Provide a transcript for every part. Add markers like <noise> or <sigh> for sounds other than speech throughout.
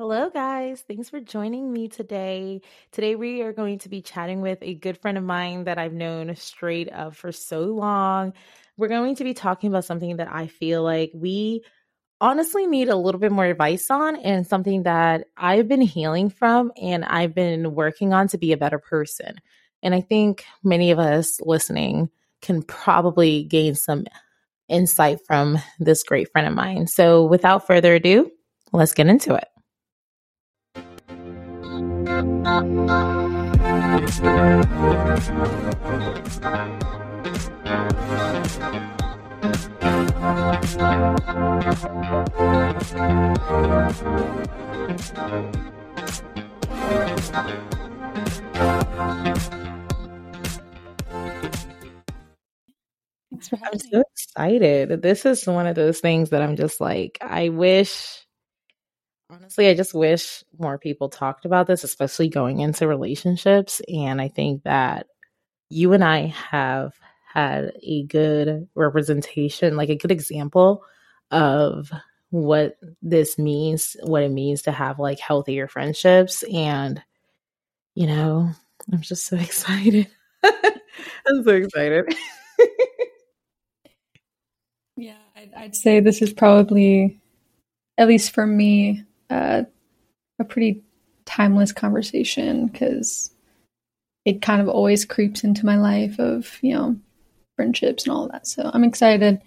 Hello, guys. Thanks for joining me today. Today, we are going to be chatting with a good friend of mine that I've known straight up for so long. We're going to be talking about something that I feel like we honestly need a little bit more advice on, and something that I've been healing from and I've been working on to be a better person. And I think many of us listening can probably gain some insight from this great friend of mine. So, without further ado, let's get into it. I'm so excited. This is one of those things that I'm just like, I wish honestly, I just wish more people talked about this, especially going into relationships. And I think that you and I have had a good representation, like a good example of what this means, what it means to have like healthier friendships. And, you know, I'm just so <laughs> excited. I'm so excited. yeah, I'd, I'd say this is probably, at least for me, uh, a pretty timeless conversation because it kind of always creeps into my life of you know friendships and all that. So I'm excited.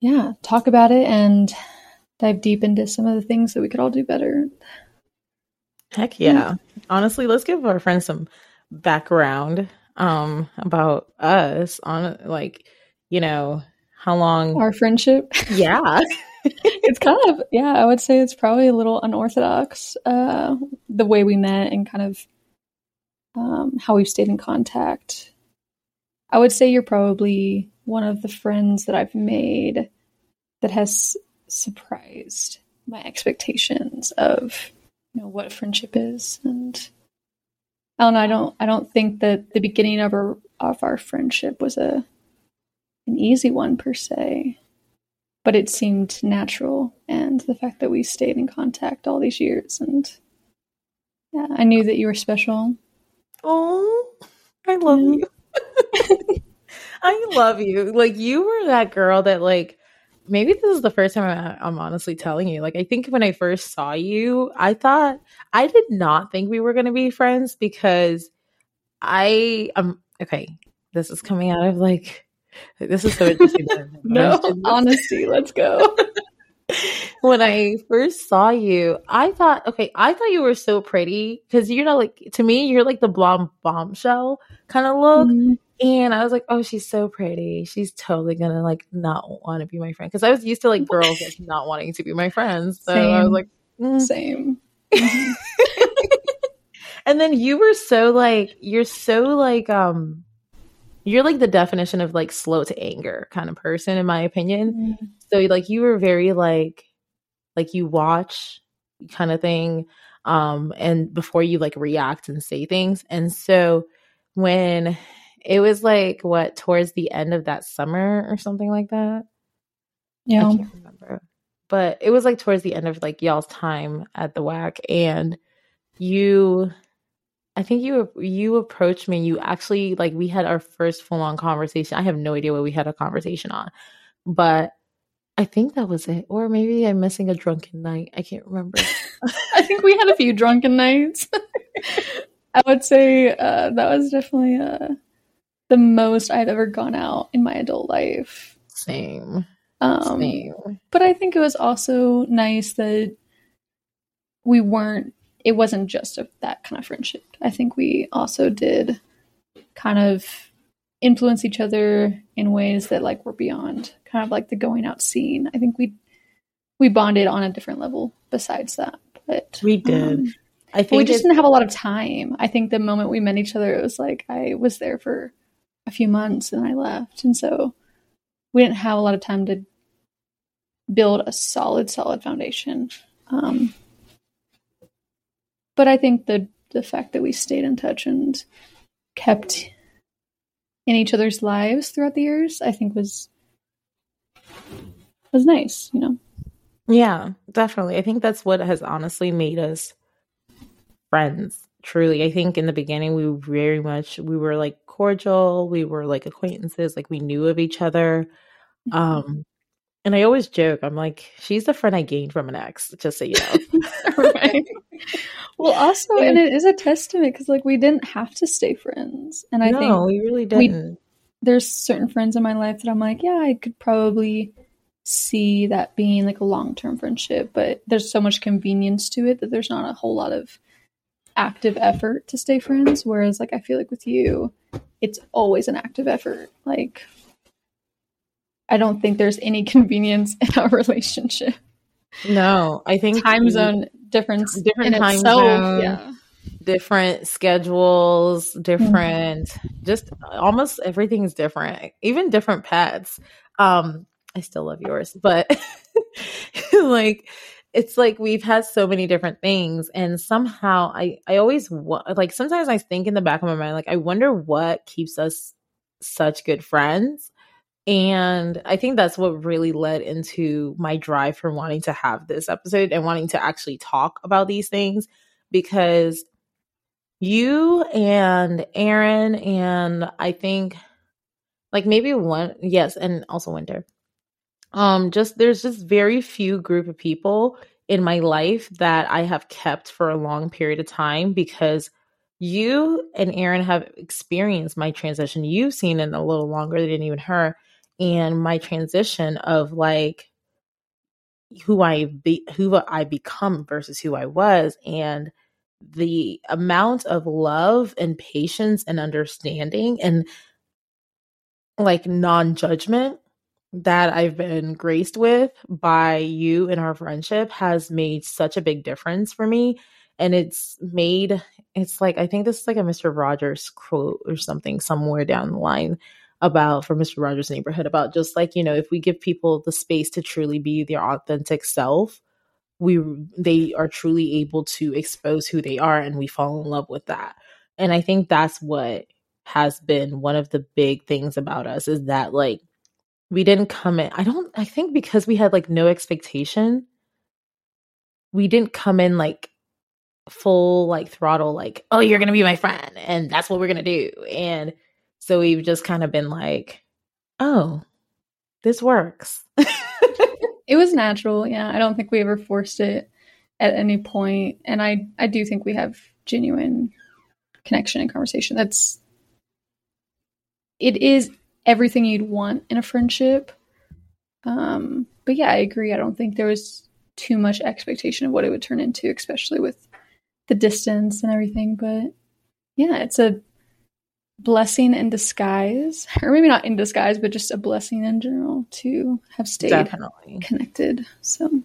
Yeah, talk about it and dive deep into some of the things that we could all do better. Heck yeah. yeah. Honestly, let's give our friends some background um about us on like, you know, how long our friendship. Yeah. <laughs> it's kind of yeah i would say it's probably a little unorthodox uh, the way we met and kind of um, how we've stayed in contact. I would say you're probably one of the friends that i've made that has surprised my expectations of you know what friendship is. And i don't know i don't i don't think that the beginning of our of our friendship was a an easy one per se but it seemed natural and the fact that we stayed in contact all these years and yeah i knew that you were special oh i love you <laughs> i love you like you were that girl that like maybe this is the first time I'm honestly telling you. Like, I think when I first saw you, I thought I did not think we were going to be friends because I am um, okay. This is coming out of like this is so interesting. <laughs> no, honesty. Let's go. <laughs> when I first saw you, I thought, okay, I thought you were so pretty because you know, like to me, you're like the blonde bombshell kind of look. Mm-hmm. And I was like, oh, she's so pretty. She's totally gonna like not want to be my friend because I was used to like girls like <laughs> not wanting to be my friends. So Same. I was like, mm. same. and then you were so like, you're so like, um, you're like the definition of like slow to anger kind of person in my opinion. Mm-hmm. so like you were very like like you watch kind of thing um and before you like react and say things. And so when it was like what towards the end of that summer or something like that? Yeah. i can't remember. But it was like towards the end of like y'all's time at the whack and you I think you you approached me. You actually like we had our first full on conversation. I have no idea what we had a conversation on, but I think that was it. Or maybe I'm missing a drunken night. I can't remember. <laughs> I think we had a few drunken nights. <laughs> I would say uh, that was definitely uh, the most I've ever gone out in my adult life. Same. Um, Same. But I think it was also nice that we weren't it wasn't just a, that kind of friendship. I think we also did kind of influence each other in ways that like were beyond kind of like the going out scene. I think we we bonded on a different level besides that. But we did. Um, I think we just didn't have a lot of time. I think the moment we met each other, it was like I was there for a few months and I left, and so we didn't have a lot of time to build a solid, solid foundation. Um, but I think the the fact that we stayed in touch and kept in each other's lives throughout the years, I think was was nice, you know. Yeah, definitely. I think that's what has honestly made us friends. Truly. I think in the beginning we very much we were like cordial, we were like acquaintances, like we knew of each other. Mm-hmm. Um and I always joke, I'm like, she's the friend I gained from an ex, just so you know. <laughs> right. Well, also, and it is a testament because, like, we didn't have to stay friends. And I no, think we really didn't. We, there's certain friends in my life that I'm like, yeah, I could probably see that being like a long term friendship, but there's so much convenience to it that there's not a whole lot of active effort to stay friends. Whereas, like, I feel like with you, it's always an active effort. Like, I don't think there's any <laughs> convenience in our relationship. No, I think time zone difference, different time itself, zone, yeah. different schedules, different, mm-hmm. just almost everything is different. Even different pets. Um, I still love yours, but <laughs> like it's like we've had so many different things and somehow I I always like sometimes I think in the back of my mind like I wonder what keeps us such good friends and I think that's what really led into my drive for wanting to have this episode and wanting to actually talk about these things because you and Aaron and I think like maybe one yes and also Winter um just there's just very few group of people in my life that I have kept for a long period of time because you and Aaron have experienced my transition. You've seen it a little longer than even her and my transition of like who I be who I become versus who I was and the amount of love and patience and understanding and like non-judgment that I've been graced with by you in our friendship has made such a big difference for me and it's made it's like I think this is like a Mr. Rogers quote or something somewhere down the line about for Mr. Rogers' neighborhood about just like, you know, if we give people the space to truly be their authentic self, we they are truly able to expose who they are and we fall in love with that. And I think that's what has been one of the big things about us is that like we didn't come in I don't I think because we had like no expectation we didn't come in like full like throttle like oh you're going to be my friend and that's what we're going to do and so we've just kind of been like, oh, this works. <laughs> it was natural. Yeah. I don't think we ever forced it at any point. And I, I do think we have genuine connection and conversation. That's, it is everything you'd want in a friendship. Um, but yeah, I agree. I don't think there was too much expectation of what it would turn into, especially with the distance and everything. But yeah, it's a blessing in disguise, or maybe not in disguise, but just a blessing in general to have stayed definitely connected. So,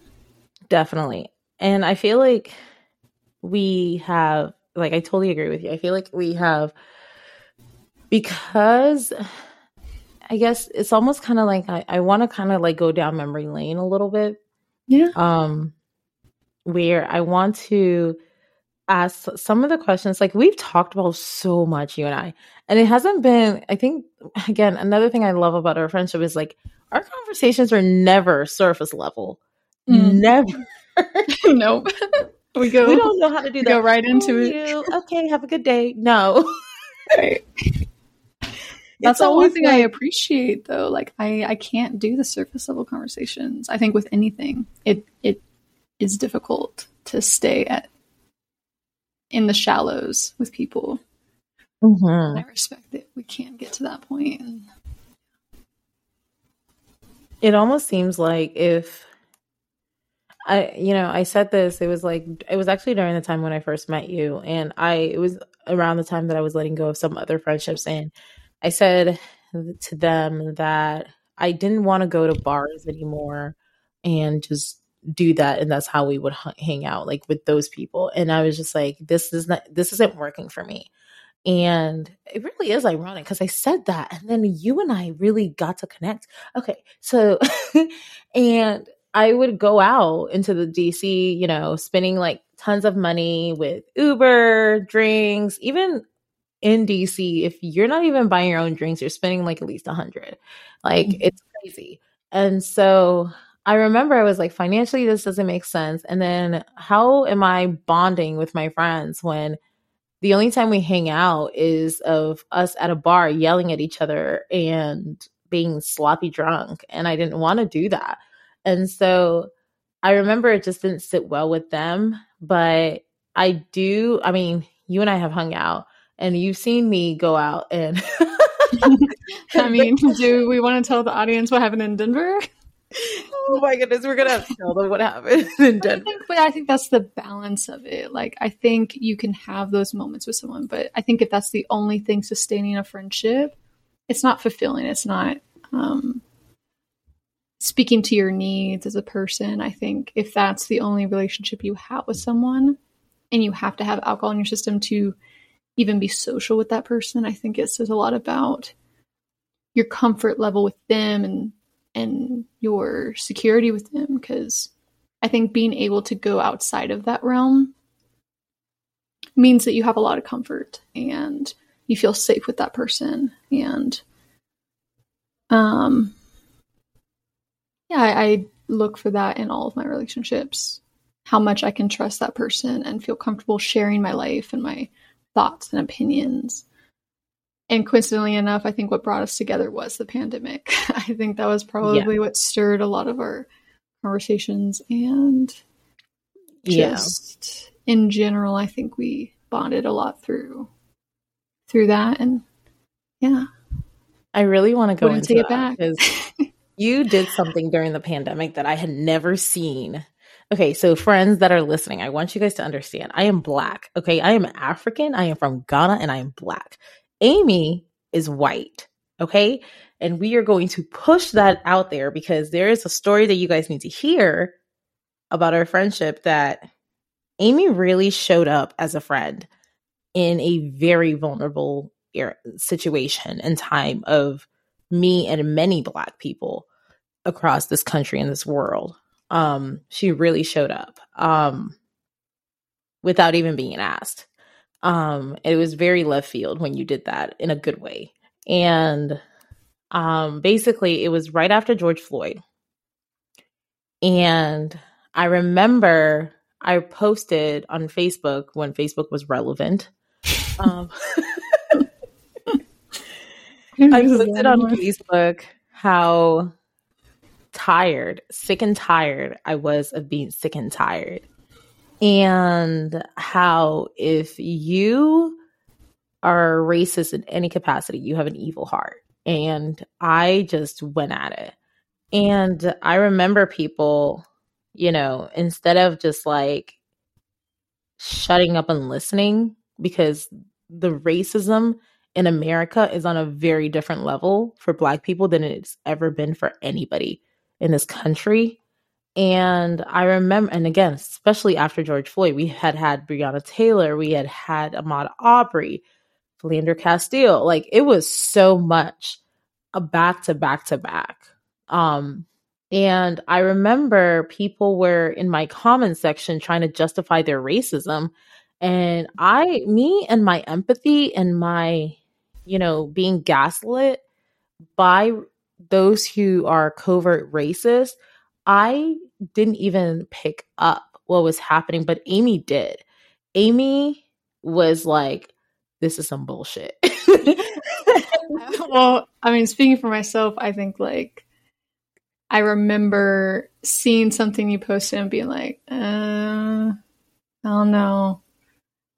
definitely. And I feel like we have, like, I totally agree with you. I feel like we have, because I guess it's almost kind of like I, I want to kind of like go down memory lane a little bit. Yeah. Um, where I want to ask some of the questions like we've talked about so much you and i and it hasn't been i think again another thing i love about our friendship is like our conversations are never surface level mm. never <laughs> nope we go we don't know how to do that go right into it you? okay have a good day no <laughs> right <laughs> that's the one thing like, I appreciate though. Like I, I can't do the surface level conversations. I think with anything, it it is difficult to stay at in the shallows with people. Mm-hmm. I respect that we can't get to that point. It almost seems like if I, you know, I said this, it was like, it was actually during the time when I first met you. And I, it was around the time that I was letting go of some other friendships. And I said to them that I didn't want to go to bars anymore and just do that and that's how we would h- hang out like with those people. And i was just like this is not this isn't working for me. And it really is ironic because i said that and then you and i really got to connect. Okay so <laughs> and i would go out into the dc you know spending like tons of money with uber drinks even in dc if you're not even buying your own drinks you're spending like at least a hundred. Like mm-hmm. it's crazy. And so I remember I was like, financially, this doesn't make sense. And then how am I bonding with my friends when the only time we hang out is of us at a bar yelling at each other and being sloppy drunk? And I didn't want to do that. And so I remember it just didn't sit well with them. But I do, I mean, you and I have hung out and you've seen me go out and <laughs> <laughs> I <laughs> mean, do we want to tell the audience what happened in Denver? Oh my goodness, we're gonna have to tell them what happened <laughs> in Denver. I think, but I think that's the balance of it. Like, I think you can have those moments with someone, but I think if that's the only thing sustaining a friendship, it's not fulfilling. It's not um, speaking to your needs as a person. I think if that's the only relationship you have with someone, and you have to have alcohol in your system to even be social with that person, I think it says a lot about your comfort level with them and and your security with them because I think being able to go outside of that realm means that you have a lot of comfort and you feel safe with that person and um yeah I, I look for that in all of my relationships how much I can trust that person and feel comfortable sharing my life and my thoughts and opinions and coincidentally enough, I think what brought us together was the pandemic. <laughs> I think that was probably yeah. what stirred a lot of our conversations and just yeah. in general, I think we bonded a lot through through that and yeah. I really want to go into it back because <laughs> you did something during the pandemic that I had never seen. Okay, so friends that are listening, I want you guys to understand. I am black. Okay, I am African. I am from Ghana and I am black. Amy is white. Okay. And we are going to push that out there because there is a story that you guys need to hear about our friendship that Amy really showed up as a friend in a very vulnerable era, situation and time of me and many black people across this country and this world. Um, she really showed up um, without even being asked. Um, it was very left field when you did that in a good way. And um, basically, it was right after George Floyd. And I remember I posted on Facebook when Facebook was relevant. Um, <laughs> I posted on Facebook how tired, sick and tired I was of being sick and tired and how if you are racist in any capacity, you have an evil heart. And I just went at it. And I remember people, you know, instead of just like shutting up and listening, because the racism in America is on a very different level for Black people than it's ever been for anybody in this country. And I remember, and again, especially after George Floyd, we had had Breonna Taylor, we had had Ahmaud Arbery, Philando Castile. Like it was so much a back to back to back. Um, and I remember people were in my comment section trying to justify their racism. And I, me and my empathy and my, you know, being gaslit by those who are covert racist, I didn't even pick up what was happening, but Amy did. Amy was like, this is some bullshit. <laughs> well, I mean, speaking for myself, I think like I remember seeing something you posted and being like, uh, I don't know.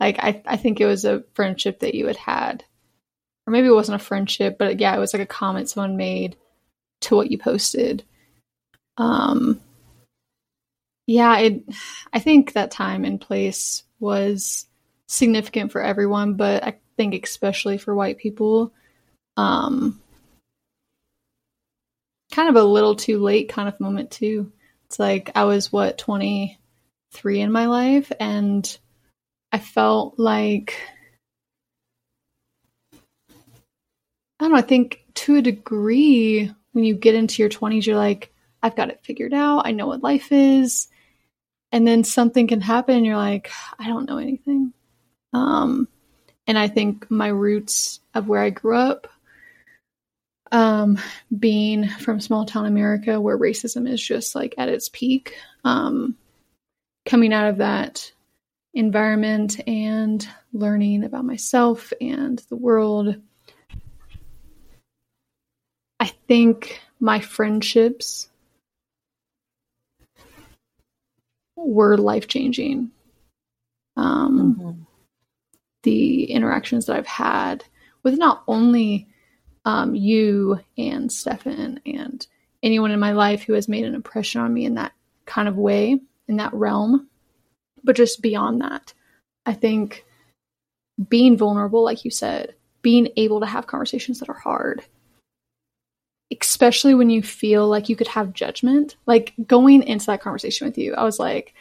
Like, I, I think it was a friendship that you had had. Or maybe it wasn't a friendship, but yeah, it was like a comment someone made to what you posted. Um, yeah, it, I think that time and place was significant for everyone, but I think especially for white people. Um, kind of a little too late kind of moment too. It's like I was what 23 in my life and I felt like I don't know, I think to a degree when you get into your 20s you're like I've got it figured out. I know what life is and then something can happen and you're like i don't know anything um and i think my roots of where i grew up um, being from small town America where racism is just like at its peak. Um, coming out of that environment and learning about myself and the world, I think my friendships were life changing. Um, mm-hmm. The interactions that I've had with not only um, you and Stefan and anyone in my life who has made an impression on me in that kind of way, in that realm, but just beyond that. I think being vulnerable, like you said, being able to have conversations that are hard, especially when you feel like you could have judgment. Like going into that conversation with you, I was like,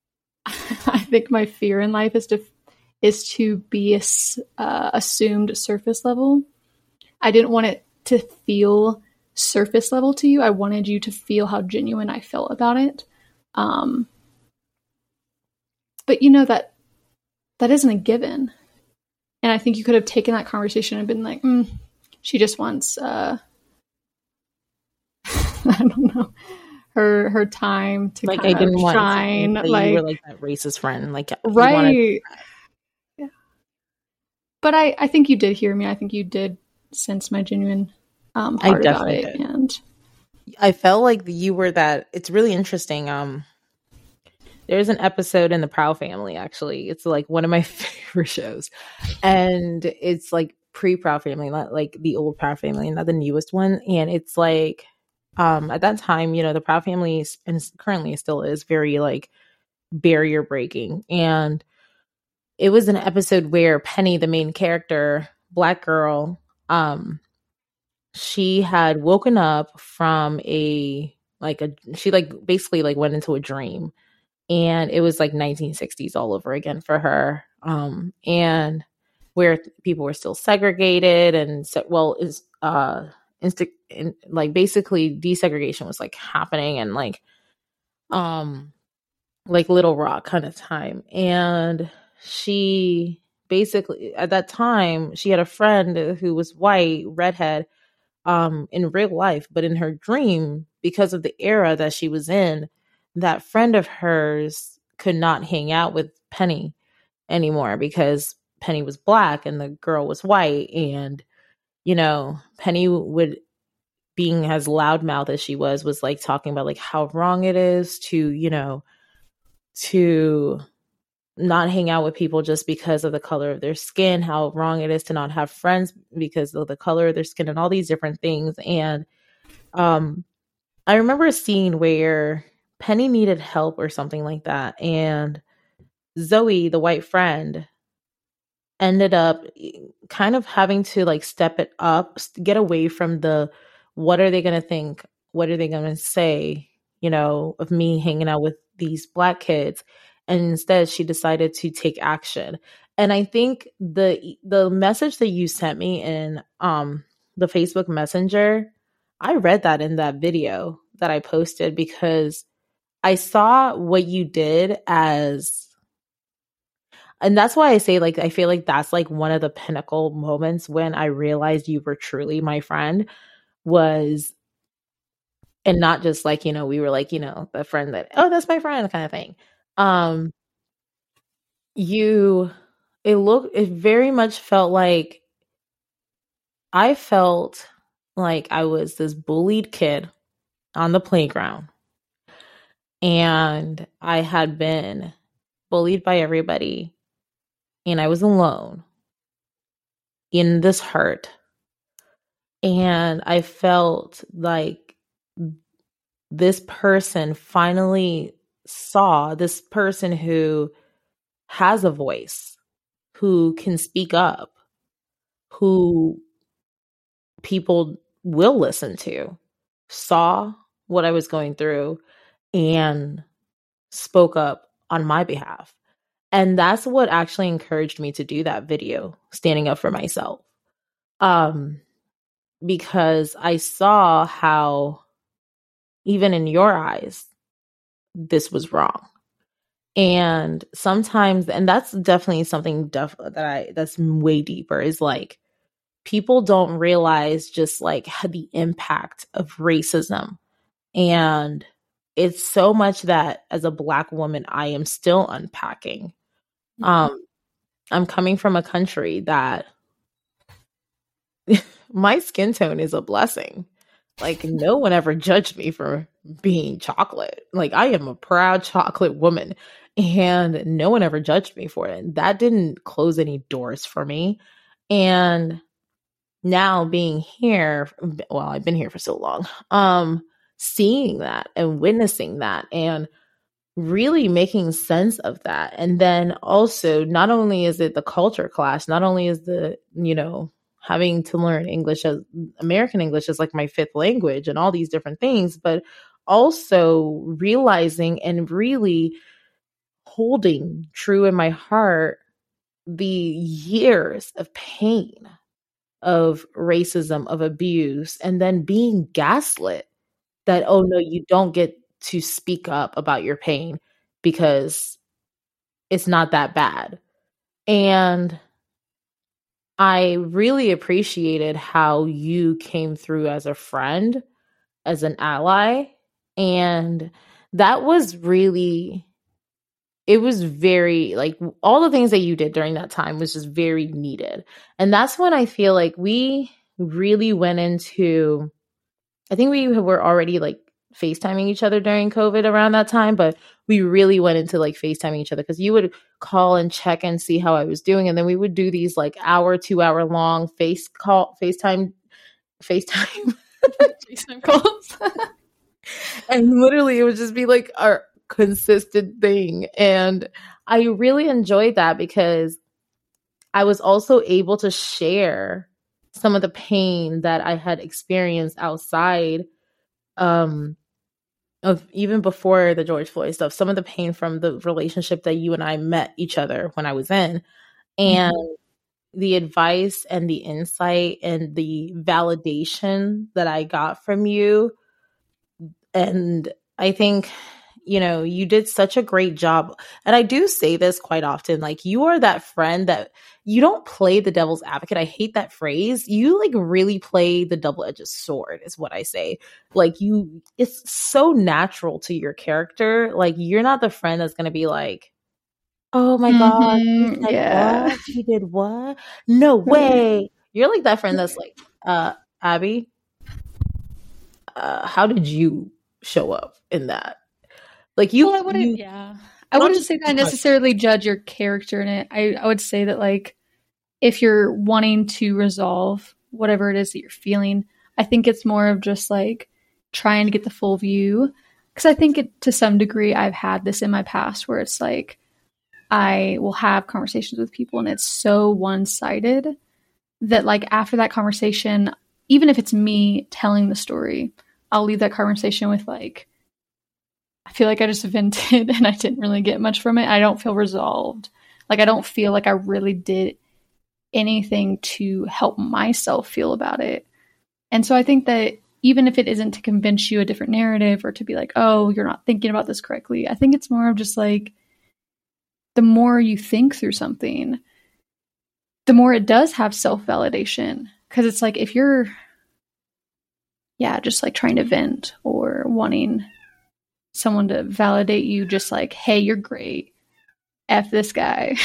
<laughs> I think my fear in life is to is to be uh, assumed surface level. I didn't want it to feel surface level to you. I wanted you to feel how genuine I felt about it. Um, but you know that that isn't a given. And I think you could have taken that conversation and been like, mm, she just wants, uh, <laughs> I don't know, her her time to like I didn't want shine. like you were like that racist friend, like right. Yeah. But I I think you did hear me. I think you did sense my genuine um heart about it, did. and I felt like you were that. It's really interesting. Um, there's an episode in the Proud Family. Actually, it's like one of my <laughs> favorite shows, and it's like pre Proud Family, not like the old Proud Family, not the newest one. And it's like um at that time you know the proud family and currently still is very like barrier breaking. And it was an episode where penny the main character black girl um she had woken up from a like a she like basically like went into a dream. And it was like 1960s all over again for her. Um and where people were still segregated and so well is uh in, like basically desegregation was like happening and like um like little rock kind of time. And she basically at that time she had a friend who was white redhead um in real life but in her dream because of the era that she was in that friend of hers could not hang out with penny anymore because penny was black and the girl was white. And you know, Penny would being as loudmouth as she was was like talking about like how wrong it is to, you know, to not hang out with people just because of the color of their skin, how wrong it is to not have friends because of the color of their skin and all these different things. And um I remember a scene where Penny needed help or something like that and Zoe, the white friend, ended up kind of having to like step it up, get away from the what are they going to think? What are they going to say, you know, of me hanging out with these black kids? And instead she decided to take action. And I think the the message that you sent me in um the Facebook Messenger, I read that in that video that I posted because I saw what you did as and that's why I say like I feel like that's like one of the pinnacle moments when I realized you were truly my friend was and not just like, you know, we were like, you know, the friend that, oh, that's my friend kind of thing. Um you it looked it very much felt like I felt like I was this bullied kid on the playground. And I had been bullied by everybody and I was alone in this hurt. And I felt like this person finally saw this person who has a voice, who can speak up, who people will listen to, saw what I was going through and spoke up on my behalf. And that's what actually encouraged me to do that video, standing up for myself. Um, because I saw how, even in your eyes, this was wrong. And sometimes, and that's definitely something def- that I, that's way deeper is like, people don't realize just like the impact of racism. And it's so much that as a black woman, I am still unpacking. Mm-hmm. Um, I'm coming from a country that <laughs> my skin tone is a blessing. Like no one ever judged me for being chocolate. Like I am a proud chocolate woman and no one ever judged me for it. That didn't close any doors for me. And now being here, well, I've been here for so long. Um seeing that and witnessing that and really making sense of that. And then also not only is it the culture clash, not only is the, you know, having to learn English as American English is like my fifth language and all these different things, but also realizing and really holding true in my heart the years of pain of racism, of abuse, and then being gaslit that, oh no, you don't get to speak up about your pain because it's not that bad. And I really appreciated how you came through as a friend, as an ally. And that was really, it was very, like, all the things that you did during that time was just very needed. And that's when I feel like we really went into, I think we were already like FaceTiming each other during COVID around that time, but we really went into like FaceTiming each other because you would call and check and see how I was doing. And then we would do these like hour, two hour long face call, FaceTime, FaceTime, <laughs> FaceTime calls. <laughs> and literally it would just be like our consistent thing. And I really enjoyed that because I was also able to share some of the pain that I had experienced outside um of even before the George Floyd stuff, some of the pain from the relationship that you and I met each other when I was in, and mm-hmm. the advice and the insight and the validation that I got from you. And I think you know, you did such a great job. And I do say this quite often like, you are that friend that you don't play the devil's advocate. I hate that phrase. You like really play the double edged sword, is what I say. Like, you, it's so natural to your character. Like, you're not the friend that's going to be like, oh my mm-hmm. God, yeah. What? He did what? No way. You're like that friend that's like, uh, Abby, uh, how did you show up in that? Like you, well, I wouldn't. You, yeah, I wouldn't say that I necessarily judge your character in it. I I would say that like if you're wanting to resolve whatever it is that you're feeling, I think it's more of just like trying to get the full view. Because I think it, to some degree, I've had this in my past where it's like I will have conversations with people and it's so one sided that, like, after that conversation, even if it's me telling the story, I'll leave that conversation with, like, I feel like I just vented <laughs> and I didn't really get much from it. I don't feel resolved. Like I don't feel like I really did anything to help myself feel about it. And so I think that even if it isn't to convince you a different narrative or to be like, oh, you're not thinking about this correctly, I think it's more of just like the more you think through something, the more it does have self validation. Because it's like if you're, yeah, just like trying to vent or wanting someone to validate you just like, hey, you're great. F this guy.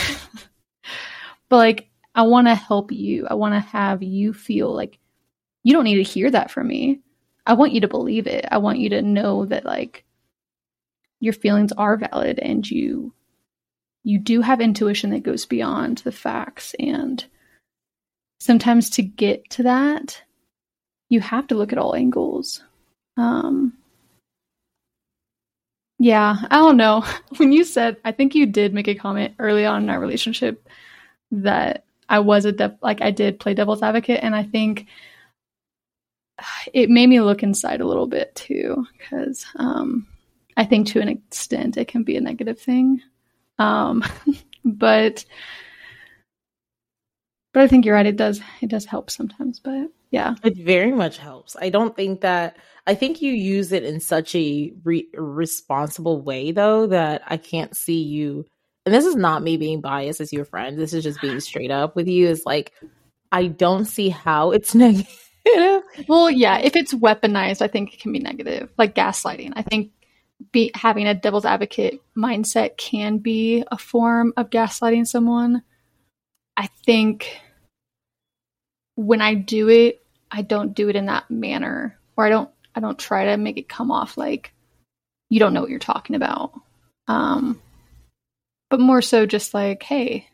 <laughs> but like, I want to help you. I want to have you feel like you don't need to hear that from me. I want you to believe it. I want you to know that like your feelings are valid and you you do have intuition that goes beyond the facts and sometimes to get to that you have to look at all angles um yeah, I don't know. <laughs> When you said, I think you did make a comment early on in our relationship that I was a de- like I did play devil's advocate, and I think it made me look inside a little bit too, because um, I think to an extent it can be a negative thing, um, <laughs> but but I think you're right. It does it does help sometimes, but yeah, it very much helps. I don't think that I think you use it in such a re- responsible way, though, that I can't see you. And this is not me being biased as your friend. This is just being <laughs> straight up with you. Is like I don't see how it's <laughs> negative. well, yeah, if it's weaponized, I think it can be negative, like gaslighting. I think be having a devil's advocate mindset can be a form of gaslighting someone. I think when I do it, I don't do it in that manner, or I don't I don't try to make it come off like you don't know what you're talking about. Um, but more so just like, hey,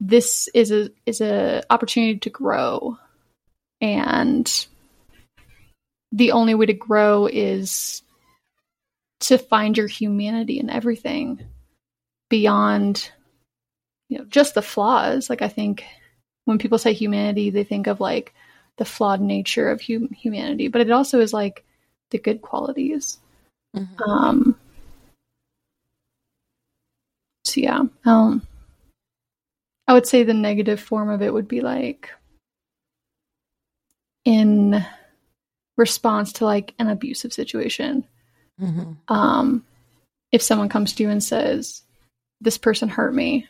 this is a is a opportunity to grow and the only way to grow is to find your humanity in everything beyond you know just the flaws like i think when people say humanity they think of like the flawed nature of hum- humanity but it also is like the good qualities mm-hmm. um so yeah um I would say the negative form of it would be like in response to like an abusive situation. Mm-hmm. Um, if someone comes to you and says, "This person hurt me,"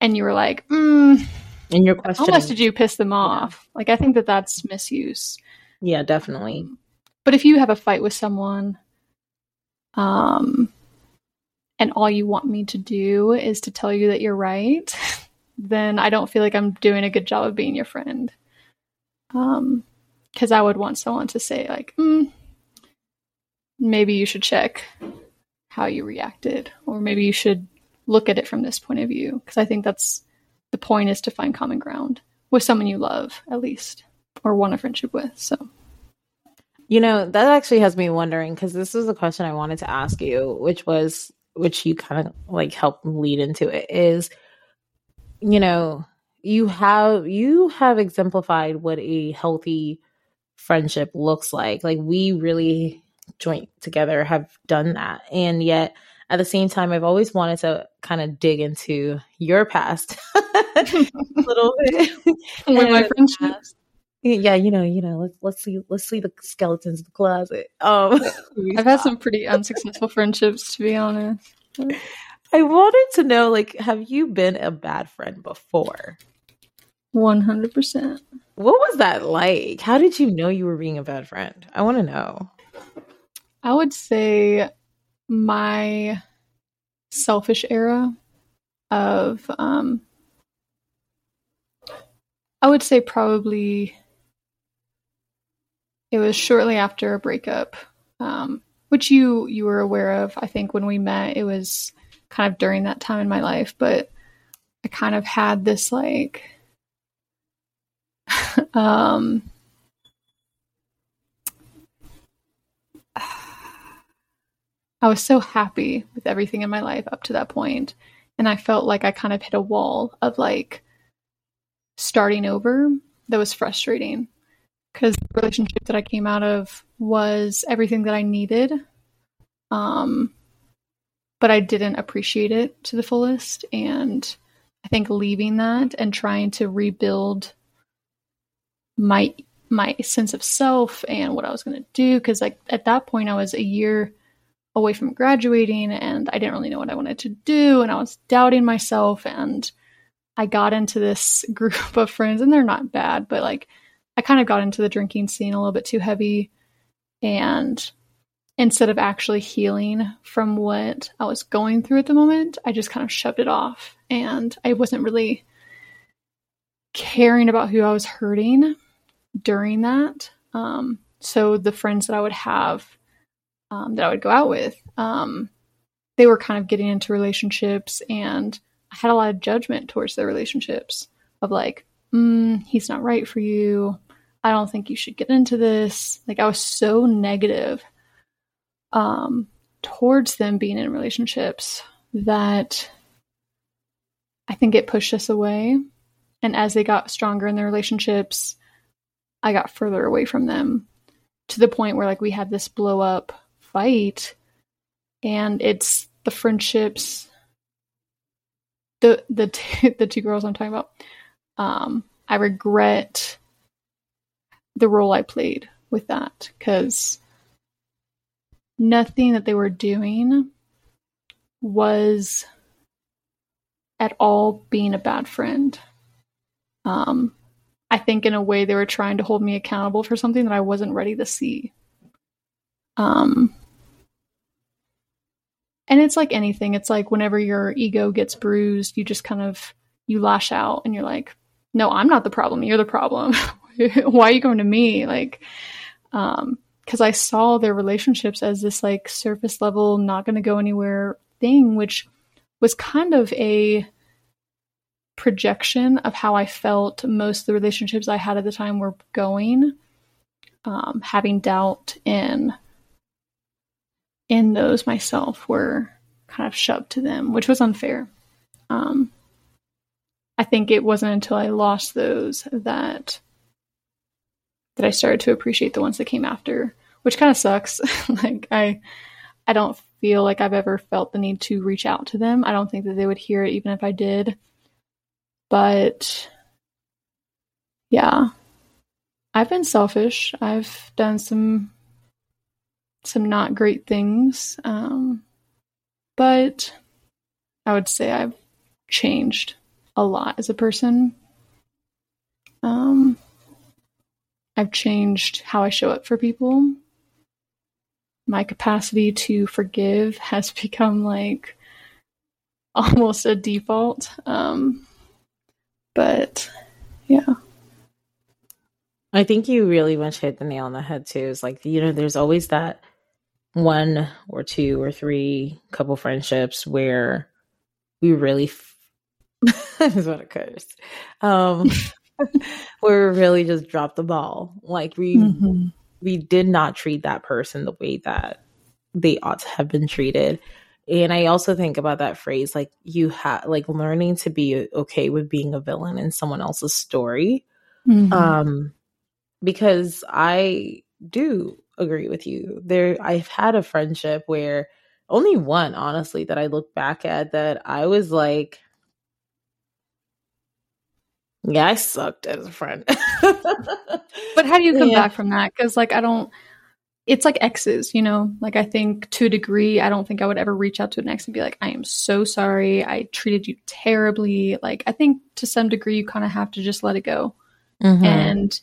and you were like, mm, "And your question, how much did you piss them off?" Like, I think that that's misuse. Yeah, definitely. Um, but if you have a fight with someone, um, and all you want me to do is to tell you that you're right. <laughs> then I don't feel like I'm doing a good job of being your friend. Um, because I would want someone to say like, mm, maybe you should check how you reacted, or maybe you should look at it from this point of view. Because I think that's the point is to find common ground with someone you love, at least, or want a friendship with. So. You know, that actually has me wondering because this is a question I wanted to ask you, which was, which you kind of like helped lead into it is you know, you have you have exemplified what a healthy friendship looks like. Like we really joint together have done that. And yet at the same time I've always wanted to kind of dig into your past <laughs> a little bit <laughs> with my friendship. Yeah, you know, you know, let's let's see let's see the skeletons in the closet. Um <laughs> I've had some pretty unsuccessful friendships to be honest. I wanted to know, like, have you been a bad friend before? One hundred percent. What was that like? How did you know you were being a bad friend? I want to know. I would say my selfish era of um I would say probably it was shortly after a breakup um which you you were aware of I think when we met. It was kind of during that time in my life, but I kind of had this like <laughs> um I was so happy with everything in my life up to that point and I felt like I kind of hit a wall of like starting over that was frustrating because the relationship that I came out of was everything that I needed um but I didn't appreciate it to the fullest. And I think leaving that and trying to rebuild my my sense of self and what I was going to do because like at that point I was a year away from graduating and I didn't really know what I wanted to do and I was doubting myself and I got into this <laughs> group of friends and they're not bad but like I kind of got into the drinking scene a little bit too heavy and instead of actually healing from what I was going through at the moment, I just kind of shoved it off. And I wasn't really caring about who I was hurting during that. Um, so the friends that I would have, um, that I would go out with, um, they were kind of getting into relationships, and I had a lot of judgment towards their relationships of like, mm, he's not right for you. I don't think you should get into this. Like I was so negative um, towards them being in relationships that I think it pushed us away. And as they got stronger in their relationships, I got further away from them to the point where like we had this blow up fight and it's the friendships the the t- <laughs> the two girls I'm talking about um I regret the role I played with that cuz nothing that they were doing was at all being a bad friend. Um, I think in a way they were trying to hold me accountable for something that I wasn't ready to see. Um, and it's like anything. It's like whenever your ego gets bruised, you just kind of you lash out and you're like, "No, I'm not the problem. You're the problem. <laughs> Why are you going to me?" Like um because I saw their relationships as this like surface level, not going to go anywhere thing, which was kind of a projection of how I felt most of the relationships I had at the time were going. Um, having doubt in in those myself were kind of shoved to them, which was unfair. Um, I think it wasn't until I lost those that that I started to appreciate the ones that came after, which kind of sucks. <laughs> like I I don't feel like I've ever felt the need to reach out to them. I don't think that they would hear it even if I did. But yeah. I've been selfish. I've done some some not great things. Um, but I would say I've changed a lot as a person. Um, I've changed how I show up for people. My capacity to forgive <laughs> has become like almost a default. Um, but yeah. I think you really much hit the nail on the head too. Is like, you know, there's always that one or two or three couple friendships where we really f- <laughs> is what occurs um <laughs> where we really just dropped the ball like we mm-hmm. we did not treat that person the way that they ought to have been treated and i also think about that phrase like you have like learning to be okay with being a villain in someone else's story mm-hmm. um because i do agree with you. There I've had a friendship where only one honestly that I look back at that I was like yeah, I sucked as a friend. <laughs> but how do you come yeah. back from that? Cuz like I don't it's like exes, you know? Like I think to a degree, I don't think I would ever reach out to an ex and be like, I am so sorry. I treated you terribly. Like I think to some degree you kind of have to just let it go. Mm-hmm. And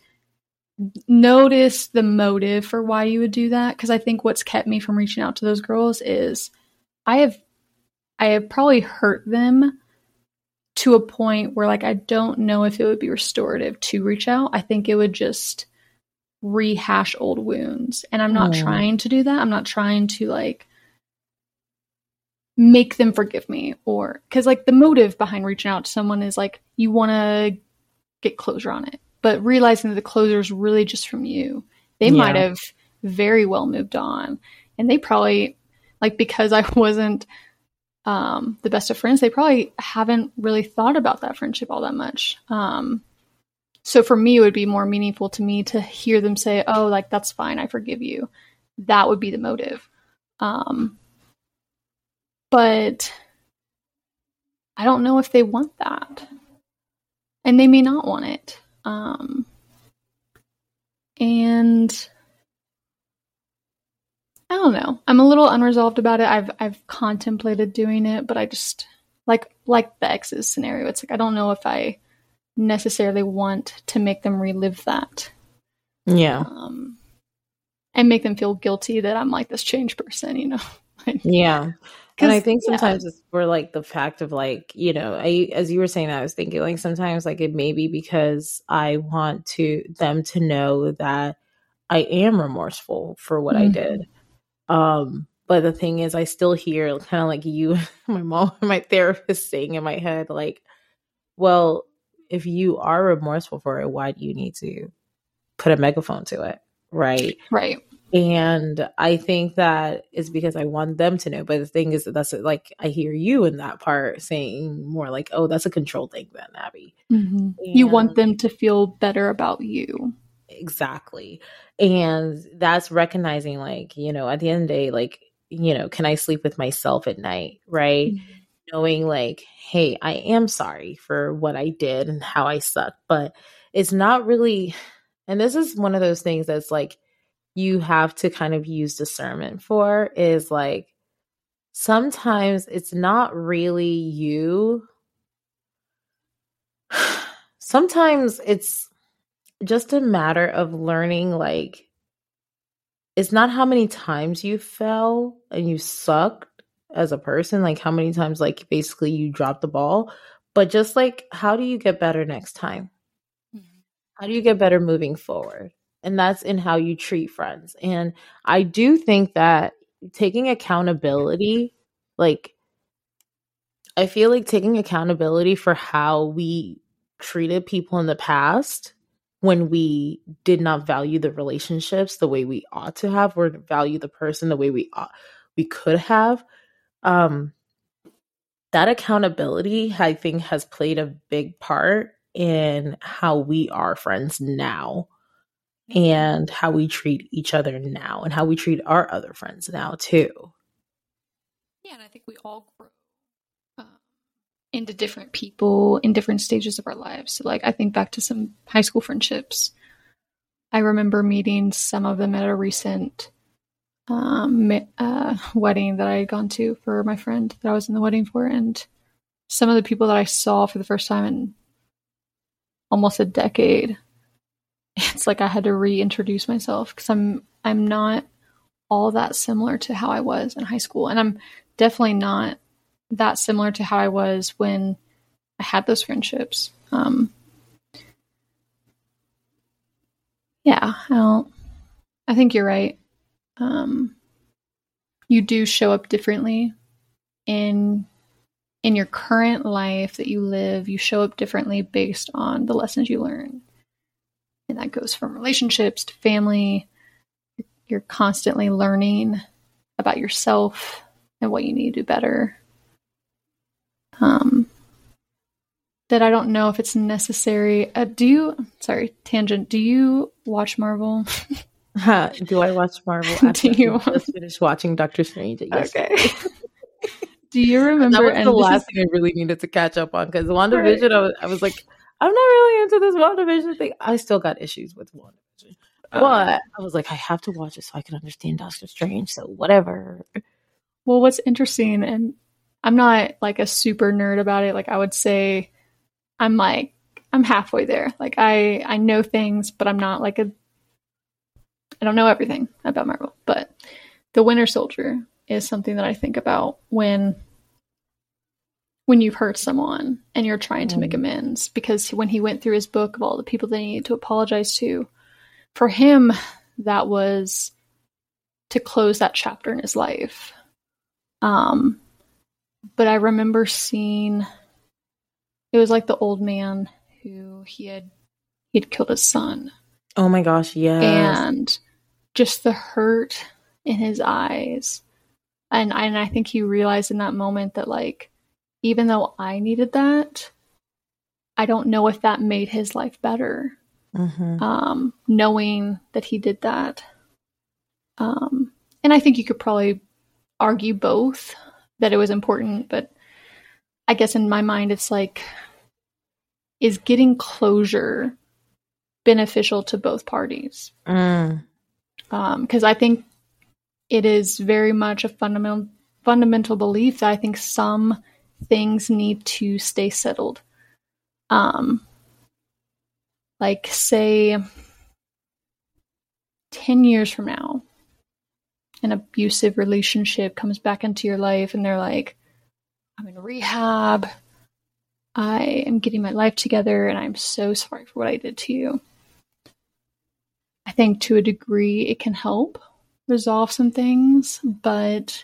notice the motive for why you would do that because I think what's kept me from reaching out to those girls is I have I have probably hurt them to a point where like I don't know if it would be restorative to reach out. I think it would just rehash old wounds. And I'm not mm. trying to do that. I'm not trying to like make them forgive me or cuz like the motive behind reaching out to someone is like you want to get closure on it but realizing that the closure is really just from you. They yeah. might have very well moved on. And they probably, like, because I <laughs> wasn't um, the best of friends, they probably haven't really thought about that friendship all that much. Um, so for me, it would be more meaningful to me to hear them say, oh, like, that's fine, I forgive you. That would be the motive. Um, but I don't know if they want that. And they may not want it. Um, and I don't know. I'm a little unresolved about it. I've I've contemplated doing it, but I just like like the exes scenario. It's like I don't know if I necessarily want to make them relive that. Yeah. Um, and make them feel guilty that I'm like this changed person, you know. <laughs> yeah. And I think sometimes yeah. it's for like the fact of like, you know, I as you were saying that I was thinking like sometimes like it may be because I want to them to know that I am remorseful for what mm-hmm. I did. Um, but the thing is I still hear kind of like you, <laughs> my mom, <laughs> my therapist saying in my head, like, well, if you are remorseful for it, why do you need to put a megaphone to it? Right. Right. And I think that is because I want them to know. But the thing is that that's like, I hear you in that part saying more like, oh, that's a control thing then, Abby. Mm-hmm. You want them to feel better about you. Exactly. And that's recognizing, like, you know, at the end of the day, like, you know, can I sleep with myself at night? Right. Mm-hmm. Knowing, like, hey, I am sorry for what I did and how I sucked, but it's not really, and this is one of those things that's like, you have to kind of use discernment for is like sometimes it's not really you. <sighs> sometimes it's just a matter of learning like it's not how many times you fell and you sucked as a person, like how many times like basically you dropped the ball, but just like how do you get better next time? Mm-hmm. How do you get better moving forward? And that's in how you treat friends. And I do think that taking accountability, like I feel like taking accountability for how we treated people in the past when we did not value the relationships the way we ought to have or value the person the way we ought, we could have um that accountability i think has played a big part in how we are friends now and how we treat each other now and how we treat our other friends now too yeah and i think we all grow into different people in different stages of our lives. So, like, I think back to some high school friendships. I remember meeting some of them at a recent um, uh, wedding that I had gone to for my friend that I was in the wedding for, and some of the people that I saw for the first time in almost a decade. <laughs> It's like I had to reintroduce myself because I'm I'm not all that similar to how I was in high school, and I'm definitely not that similar to how I was when I had those friendships. Um, yeah, I don't. I think you're right. Um, you do show up differently in in your current life that you live. You show up differently based on the lessons you learn, and that goes from relationships to family. You're constantly learning about yourself and what you need to do better um, that I don't know if it's necessary. Uh, do you? Sorry, tangent. Do you watch Marvel? <laughs> Huh, do I watch Marvel? <laughs> do you just finished watching Doctor Strange? Okay. do <laughs> you remember? that was the last is... thing I really needed to catch up on because WandaVision. Right. I, was, I was like, I'm not really into this WandaVision thing. I still got issues with WandaVision, uh, but I was like, I have to watch it so I can understand Doctor Strange. So whatever. Well, what's interesting, and I'm not like a super nerd about it. Like I would say I'm like I'm halfway there. Like I I know things, but I'm not like a I don't know everything about Marvel. But the Winter Soldier is something that I think about when when you've hurt someone and you're trying to make mm. amends because when he went through his book of all the people that he needed to apologize to for him that was to close that chapter in his life um but I remember seeing it was like the old man who he had he had killed his son. Oh my gosh, yeah. And just the hurt in his eyes. And and I think he realized in that moment that like even though I needed that, I don't know if that made his life better. Mm-hmm. Um, knowing that he did that. Um, and I think you could probably argue both that it was important, but I guess in my mind, it's like, is getting closure beneficial to both parties? Because mm. um, I think it is very much a fundamental fundamental belief that I think some things need to stay settled. Um, like say, ten years from now, an abusive relationship comes back into your life and they're like, I'm in rehab. I am getting my life together and I'm so sorry for what I did to you. I think to a degree it can help resolve some things, but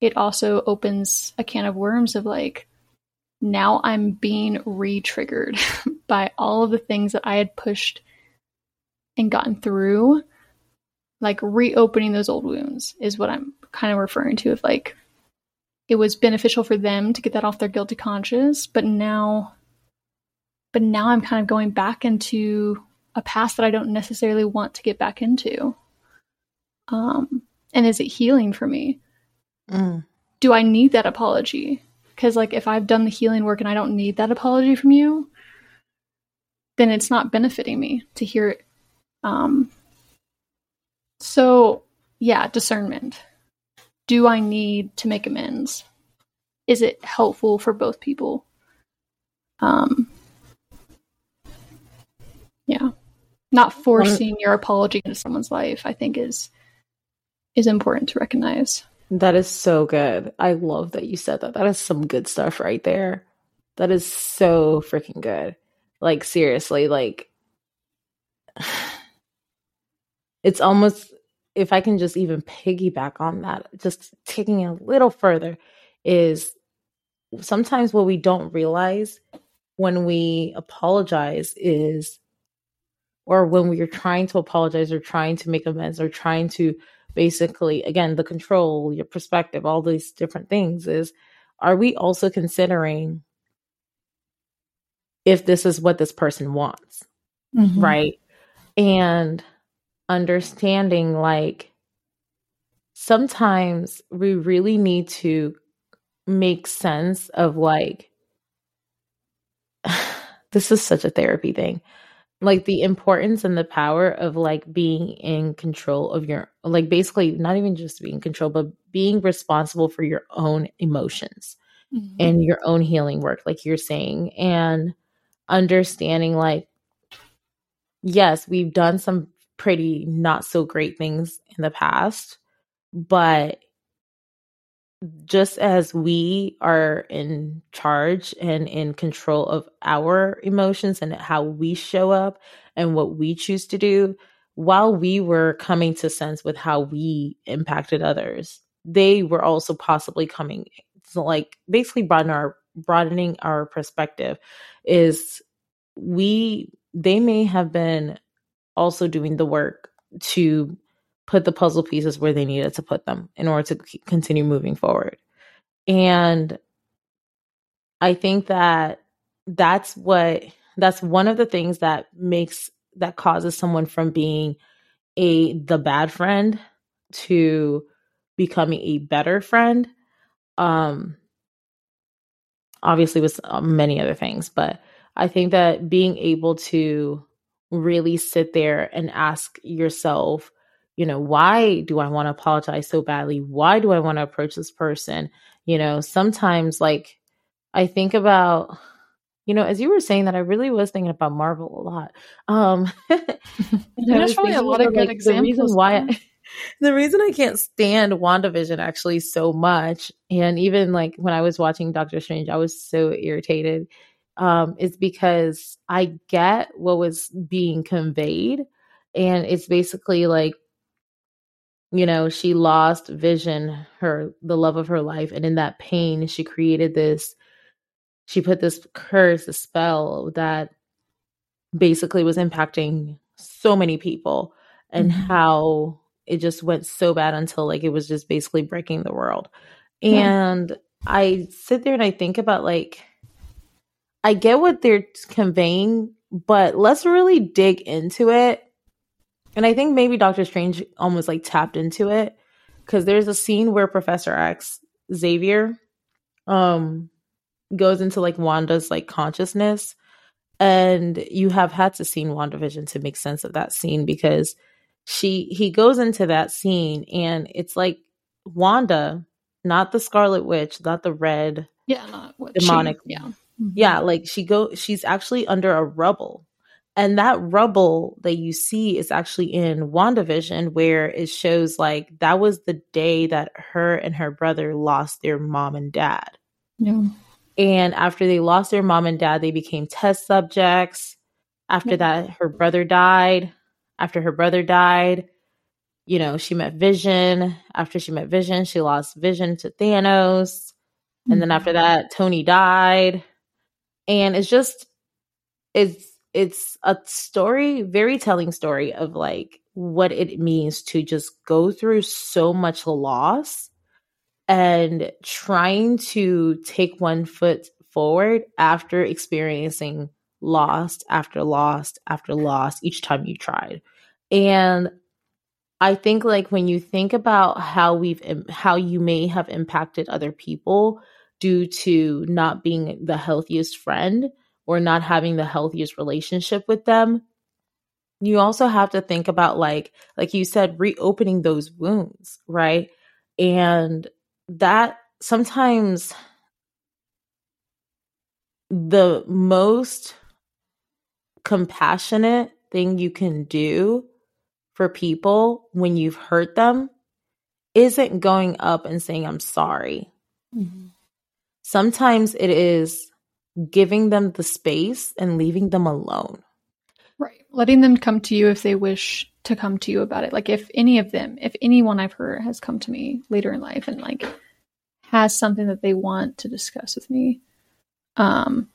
it also opens a can of worms of like, now I'm being re triggered <laughs> by all of the things that I had pushed and gotten through like reopening those old wounds is what I'm kind of referring to of like it was beneficial for them to get that off their guilty conscience, but now but now I'm kind of going back into a past that I don't necessarily want to get back into. Um and is it healing for me? Mm. Do I need that apology? Because like if I've done the healing work and I don't need that apology from you, then it's not benefiting me to hear it um so, yeah, discernment. Do I need to make amends? Is it helpful for both people? Um, yeah, not forcing your apology into someone's life i think is is important to recognize that is so good. I love that you said that. That is some good stuff right there. That is so freaking good. Like seriously like <sighs> it's almost if i can just even piggyback on that just taking it a little further is sometimes what we don't realize when we apologize is or when we are trying to apologize or trying to make amends or trying to basically again the control your perspective all these different things is are we also considering if this is what this person wants mm-hmm. right and understanding like sometimes we really need to make sense of like <sighs> this is such a therapy thing like the importance and the power of like being in control of your like basically not even just being in control but being responsible for your own emotions mm-hmm. and your own healing work like you're saying and understanding like yes we've done some pretty not so great things in the past but just as we are in charge and in control of our emotions and how we show up and what we choose to do, while we were coming to sense with how we impacted others, they were also possibly coming. So like basically broaden our broadening our perspective is we they may have been also doing the work to put the puzzle pieces where they needed to put them in order to continue moving forward. And I think that that's what that's one of the things that makes that causes someone from being a the bad friend to becoming a better friend um obviously with many other things but i think that being able to really sit there and ask yourself you know, why do I want to apologize so badly? Why do I want to approach this person? You know, sometimes like I think about, you know, as you were saying that, I really was thinking about Marvel a lot. Um, <laughs> <laughs> There's probably a lot of good like, examples. The reason why. I, <laughs> the reason I can't stand WandaVision actually so much, and even like when I was watching Doctor Strange, I was so irritated, um, is because I get what was being conveyed. And it's basically like you know she lost vision her the love of her life and in that pain she created this she put this curse a spell that basically was impacting so many people and mm-hmm. how it just went so bad until like it was just basically breaking the world and yeah. i sit there and i think about like i get what they're conveying but let's really dig into it and I think maybe Doctor Strange almost like tapped into it because there's a scene where Professor X, Xavier, um, goes into like Wanda's like consciousness. And you have had to see WandaVision to make sense of that scene because she he goes into that scene and it's like Wanda, not the Scarlet Witch, not the red, yeah, not demonic, she, yeah, yeah, like she go, she's actually under a rubble and that rubble that you see is actually in WandaVision, where it shows like that was the day that her and her brother lost their mom and dad. Yeah. And after they lost their mom and dad, they became test subjects. After yeah. that, her brother died. After her brother died, you know, she met Vision. After she met Vision, she lost Vision to Thanos. And then after mm-hmm. that, Tony died. And it's just, it's it's a story, very telling story of like what it means to just go through so much loss and trying to take one foot forward after experiencing loss after loss after loss each time you tried. And I think like when you think about how we've how you may have impacted other people due to not being the healthiest friend, or not having the healthiest relationship with them you also have to think about like like you said reopening those wounds right and that sometimes the most compassionate thing you can do for people when you've hurt them isn't going up and saying, I'm sorry. Mm-hmm. Sometimes it is giving them the space and leaving them alone. Right. Letting them come to you if they wish to come to you about it. Like if any of them, if anyone I've heard has come to me later in life and like has something that they want to discuss with me, um,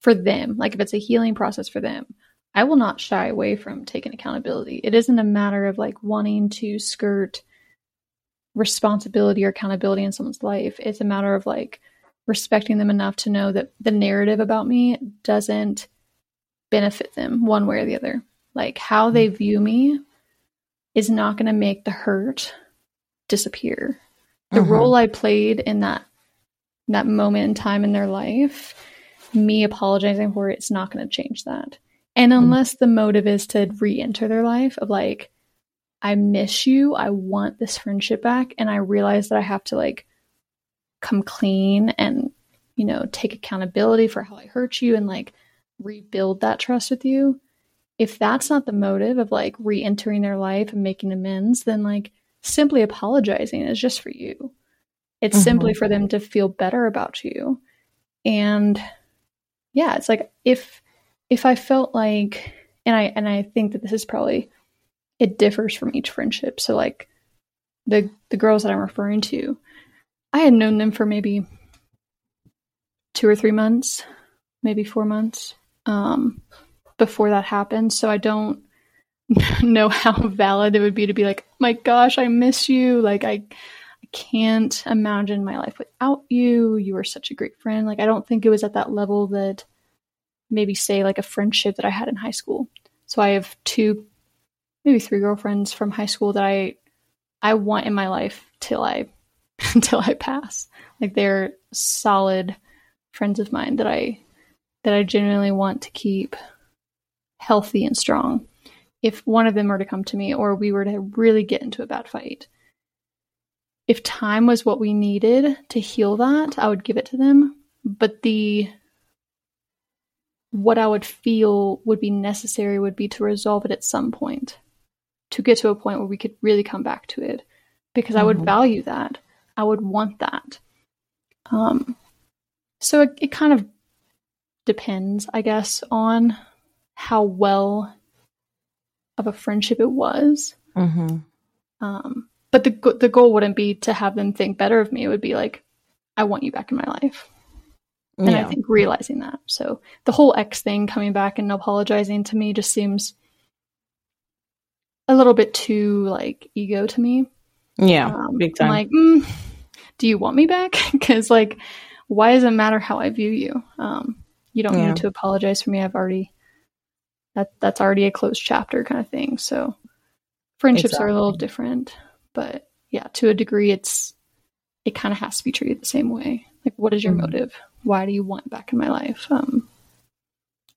for them, like if it's a healing process for them, I will not shy away from taking accountability. It isn't a matter of like wanting to skirt responsibility or accountability in someone's life. It's a matter of like respecting them enough to know that the narrative about me doesn't benefit them one way or the other. Like how they mm-hmm. view me is not going to make the hurt disappear. The mm-hmm. role I played in that that moment in time in their life, me apologizing for it, it's not going to change that. And mm-hmm. unless the motive is to re-enter their life of like, I miss you, I want this friendship back, and I realize that I have to like come clean and you know take accountability for how I hurt you and like rebuild that trust with you. If that's not the motive of like re-entering their life and making amends, then like simply apologizing is just for you. It's mm-hmm. simply for them to feel better about you. And yeah, it's like if if I felt like and I and I think that this is probably it differs from each friendship. So like the the girls that I'm referring to, I had known them for maybe two or three months, maybe four months um, before that happened. So I don't <laughs> know how valid it would be to be like, my gosh, I miss you. Like I, I can't imagine my life without you. You were such a great friend. Like I don't think it was at that level that maybe say like a friendship that I had in high school. So I have two, maybe three girlfriends from high school that I I want in my life till I <laughs> until I pass. Like they're solid friends of mine that I that I genuinely want to keep healthy and strong. If one of them were to come to me or we were to really get into a bad fight, if time was what we needed to heal that, I would give it to them. But the what I would feel would be necessary would be to resolve it at some point, to get to a point where we could really come back to it, because mm-hmm. I would mm-hmm. value that. I would want that. Um, so it, it kind of depends, I guess, on how well of a friendship it was. Mm-hmm. Um, but the the goal wouldn't be to have them think better of me. It would be like, I want you back in my life. And. I think realizing that. So the whole ex thing coming back and apologizing to me just seems a little bit too like ego to me. Yeah, um, big time. I'm like, mm, do you want me back? <laughs> Because like, why does it matter how I view you? Um, you don't yeah. need to apologize for me. I've already that that's already a closed chapter kind of thing. So friendships exactly. are a little different, but yeah, to a degree, it's it kind of has to be treated the same way. Like, what is your mm-hmm. motive? Why do you want back in my life? Um,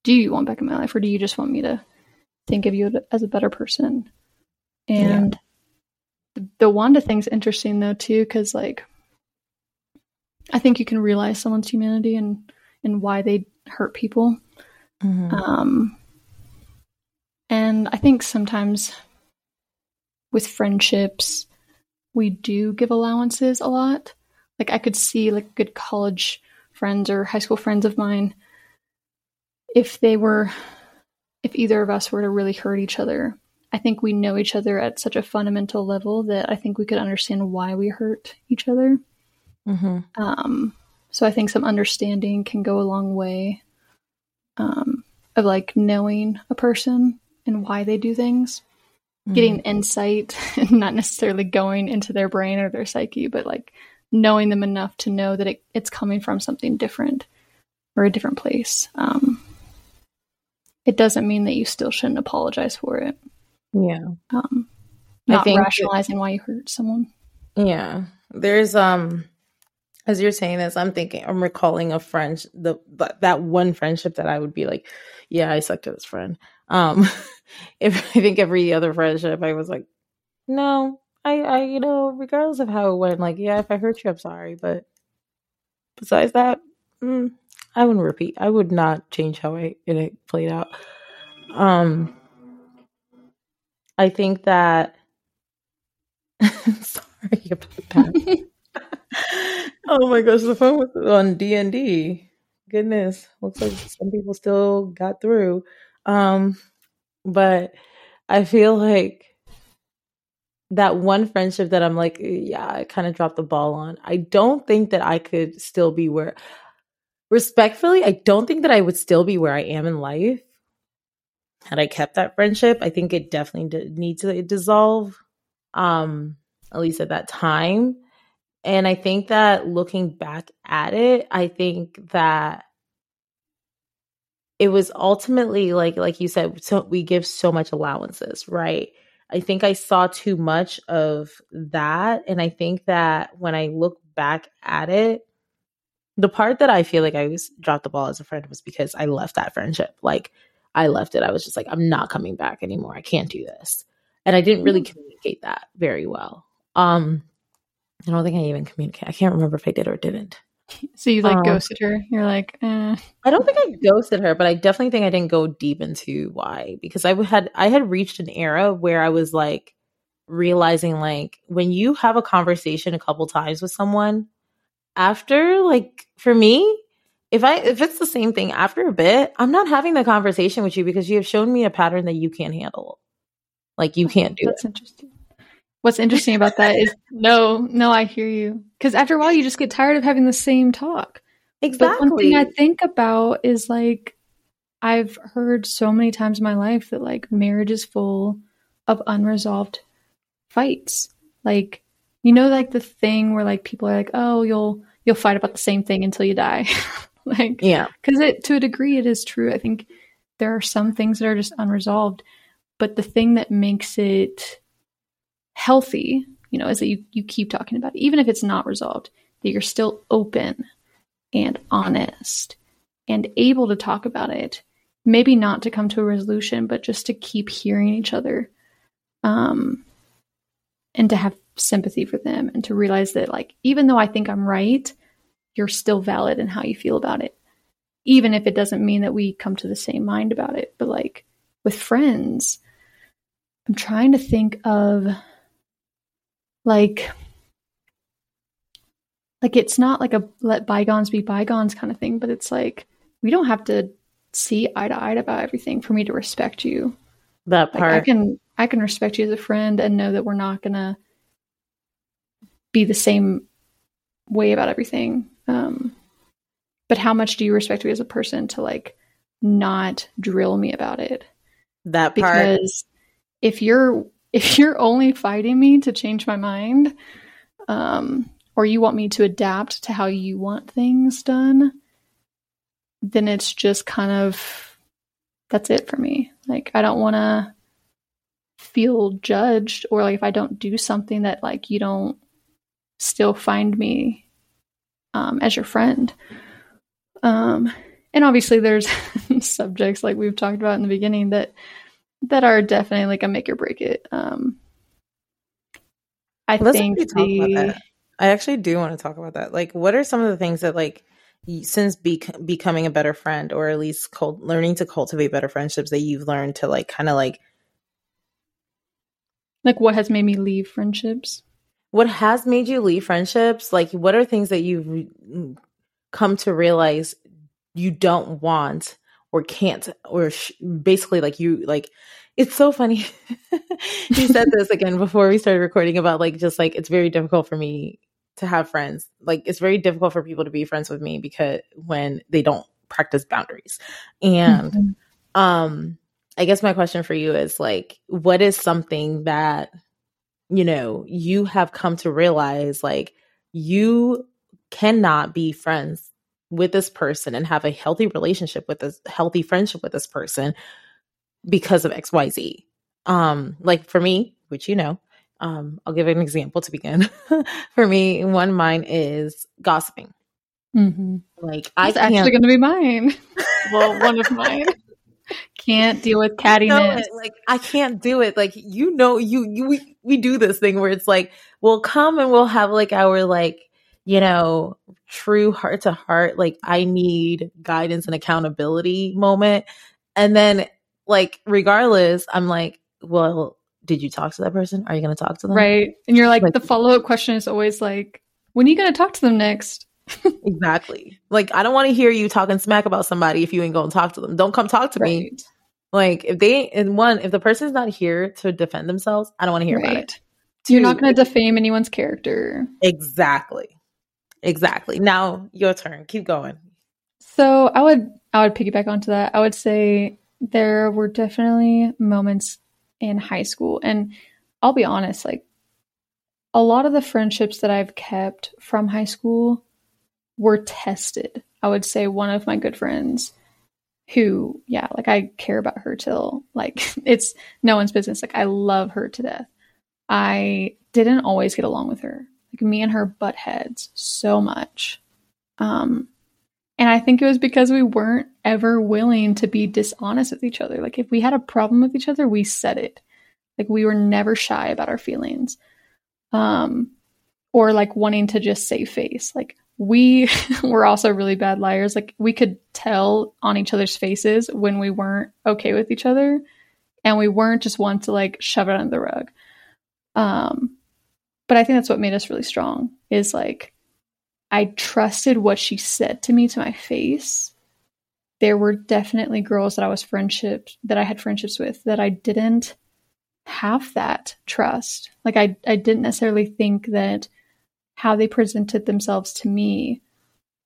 do you want back in my life, or do you just want me to think of you as a better person? And yeah the, Wanda thing's interesting though too, because like I think you can realize someone's humanity and and why they hurt people. Mm-hmm. Um, and I think sometimes with friendships, we do give allowances a lot. Like I could see like good college friends or high school friends of mine, if they were, if either of us were to really hurt each other, I think we know each other at such a fundamental level that I think we could understand why we hurt each other. Mm-hmm. Um, so I think some understanding can go a long way um, of like knowing a person and why they do things, mm-hmm. getting insight, <laughs> and not necessarily going into their brain or their psyche, but like knowing them enough to know that it, it's coming from something different or a different place. Um, it doesn't mean that you still shouldn't apologize for it. Yeah. Um, not rationalizing that, why you hurt someone. Yeah. There's um as you're saying this, I'm thinking I'm recalling a friend the that one friendship that I would be like, yeah, I sucked at this friend. Um <laughs> if I think every other friendship I was like, no, I I you know, regardless of how it went, like, yeah, if I hurt you, I'm sorry, but besides that, mm, I wouldn't repeat. I would not change how I it played out. Um I think that <laughs> sorry about that. <laughs> oh my gosh, the phone was on D and D. Goodness, looks like some people still got through. Um, but I feel like that one friendship that I'm like, yeah, I kind of dropped the ball on. I don't think that I could still be where, respectfully, I don't think that I would still be where I am in life had I kept that friendship. I think it definitely did need to dissolve, um, at least at that time. And I think that looking back at it, I think that it was ultimately like like you said so we give so much allowances right i think i saw too much of that and i think that when i look back at it the part that i feel like i was dropped the ball as a friend was because i left that friendship like i left it i was just like i'm not coming back anymore i can't do this and i didn't really mm-hmm. communicate that very well um i don't think i even communicate i can't remember if i did or didn't <laughs> so you like um, ghosted her? You're like, eh. I don't think I ghosted her, but I definitely think I didn't go deep into why because I had I had reached an era where I was like realizing like when you have a conversation a couple times with someone after like for me if I if it's the same thing after a bit, I'm not having the conversation with you because you have shown me a pattern that you can't handle. Like you can't do That's it. interesting what's interesting about that is <laughs> no, no, I hear you. Because after a while, you just get tired of having the same talk. Exactly. But one thing I think about is like, I've heard so many times in my life that like marriage is full of unresolved fights. Like, you know, like the thing where like people are like, oh, you'll you'll fight about the same thing until you die. <laughs> <laughs> like, yeah, because it to a degree it is true. I think there are some things that are just unresolved, but the thing that makes it healthy, you know, is that you, you keep talking about it, even if it's not resolved, that you're still open and honest and able to talk about it. Maybe not to come to a resolution, but just to keep hearing each other. Um, and to have sympathy for them and to realize that, like, even though I think I'm right, you're still valid in how you feel about it. Even if it doesn't mean that we come to the same mind about it. But, like, with friends, I'm trying to think of like like it's not like a let bygones be bygones kind of thing, but it's like we don't have to see eye to eye about everything for me to respect you. That part like I can I can respect you as a friend and know that we're not gonna be the same way about everything. Um, but how much do you respect me as a person to like not drill me about it? That part. Because if you're <laughs> if you're only fighting me to change my mind, um, or you want me to adapt to how you want things done, then it's just kind of that's it for me. Like I don't want to feel judged or like if I don't do something that like you don't still find me um, as your friend. Um, and obviously there's <laughs> subjects like we've talked about in the beginning that that are definitely like a make or break it. Um, I Let's think the. I actually do want to talk about that. Like, what are some of the things that like since be- becoming a better friend, or at least cult- learning to cultivate better friendships, that you've learned to like kind of like like what has made me leave friendships? What has made you leave friendships? Like, what are things that you've come to realize you don't want or can't or sh- basically like you like it's so funny <laughs> you said this again before we started recording about like just like it's very difficult for me to have friends like it's very difficult for people to be friends with me because when they don't practice boundaries and mm-hmm. um i guess my question for you is like what is something that you know you have come to realize like you cannot be friends with this person and have a healthy relationship with this healthy friendship with this person because of xyz um like for me which you know um i'll give an example to begin. <laughs> For me one mine is gossiping. Mm-hmm. like i actually gonna be mine. Well one of <laughs> mine can't deal with cattiness. like I can't do it. Like you know, you you we, we do this thing where it's like we'll come and we'll have like our like you know, true heart to heart, like I need guidance and accountability moment. And then like regardless, I'm like, well, did you talk to that person? Are you going to talk to them? Right. And you're like, like the follow up question is always like, when are you going to talk to them next? <laughs> exactly. Like, I don't want to hear you talking smack about somebody if you ain't going to talk to them. Don't come talk to right. me. Like, if they, and one, if the person's not here to defend themselves, I don't want to hear right. about it. you you're not going to defame anyone's character. Exactly. Exactly. Now, your turn. Keep going. So, I would, I would piggyback onto that. I would say there were definitely moments in high school. And I'll be honest, like a lot of the friendships that I've kept from high school were tested. I would say one of my good friends who, yeah, like I care about her till like <laughs> it's no one's business. Like I love her to death. I didn't always get along with her. Like me and her butt heads so much. Um and I think it was because we weren't ever willing to be dishonest with each other. Like if we had a problem with each other, we said it. Like we were never shy about our feelings. Um or like wanting to just save face. Like we <laughs> were also really bad liars. Like we could tell on each other's faces when we weren't okay with each other and we weren't just one to like shove it under the rug. Um but I think that's what made us really strong is like I trusted what she said to me to my face. There were definitely girls that I was friendships that I had friendships with that I didn't have that trust. Like I I didn't necessarily think that how they presented themselves to me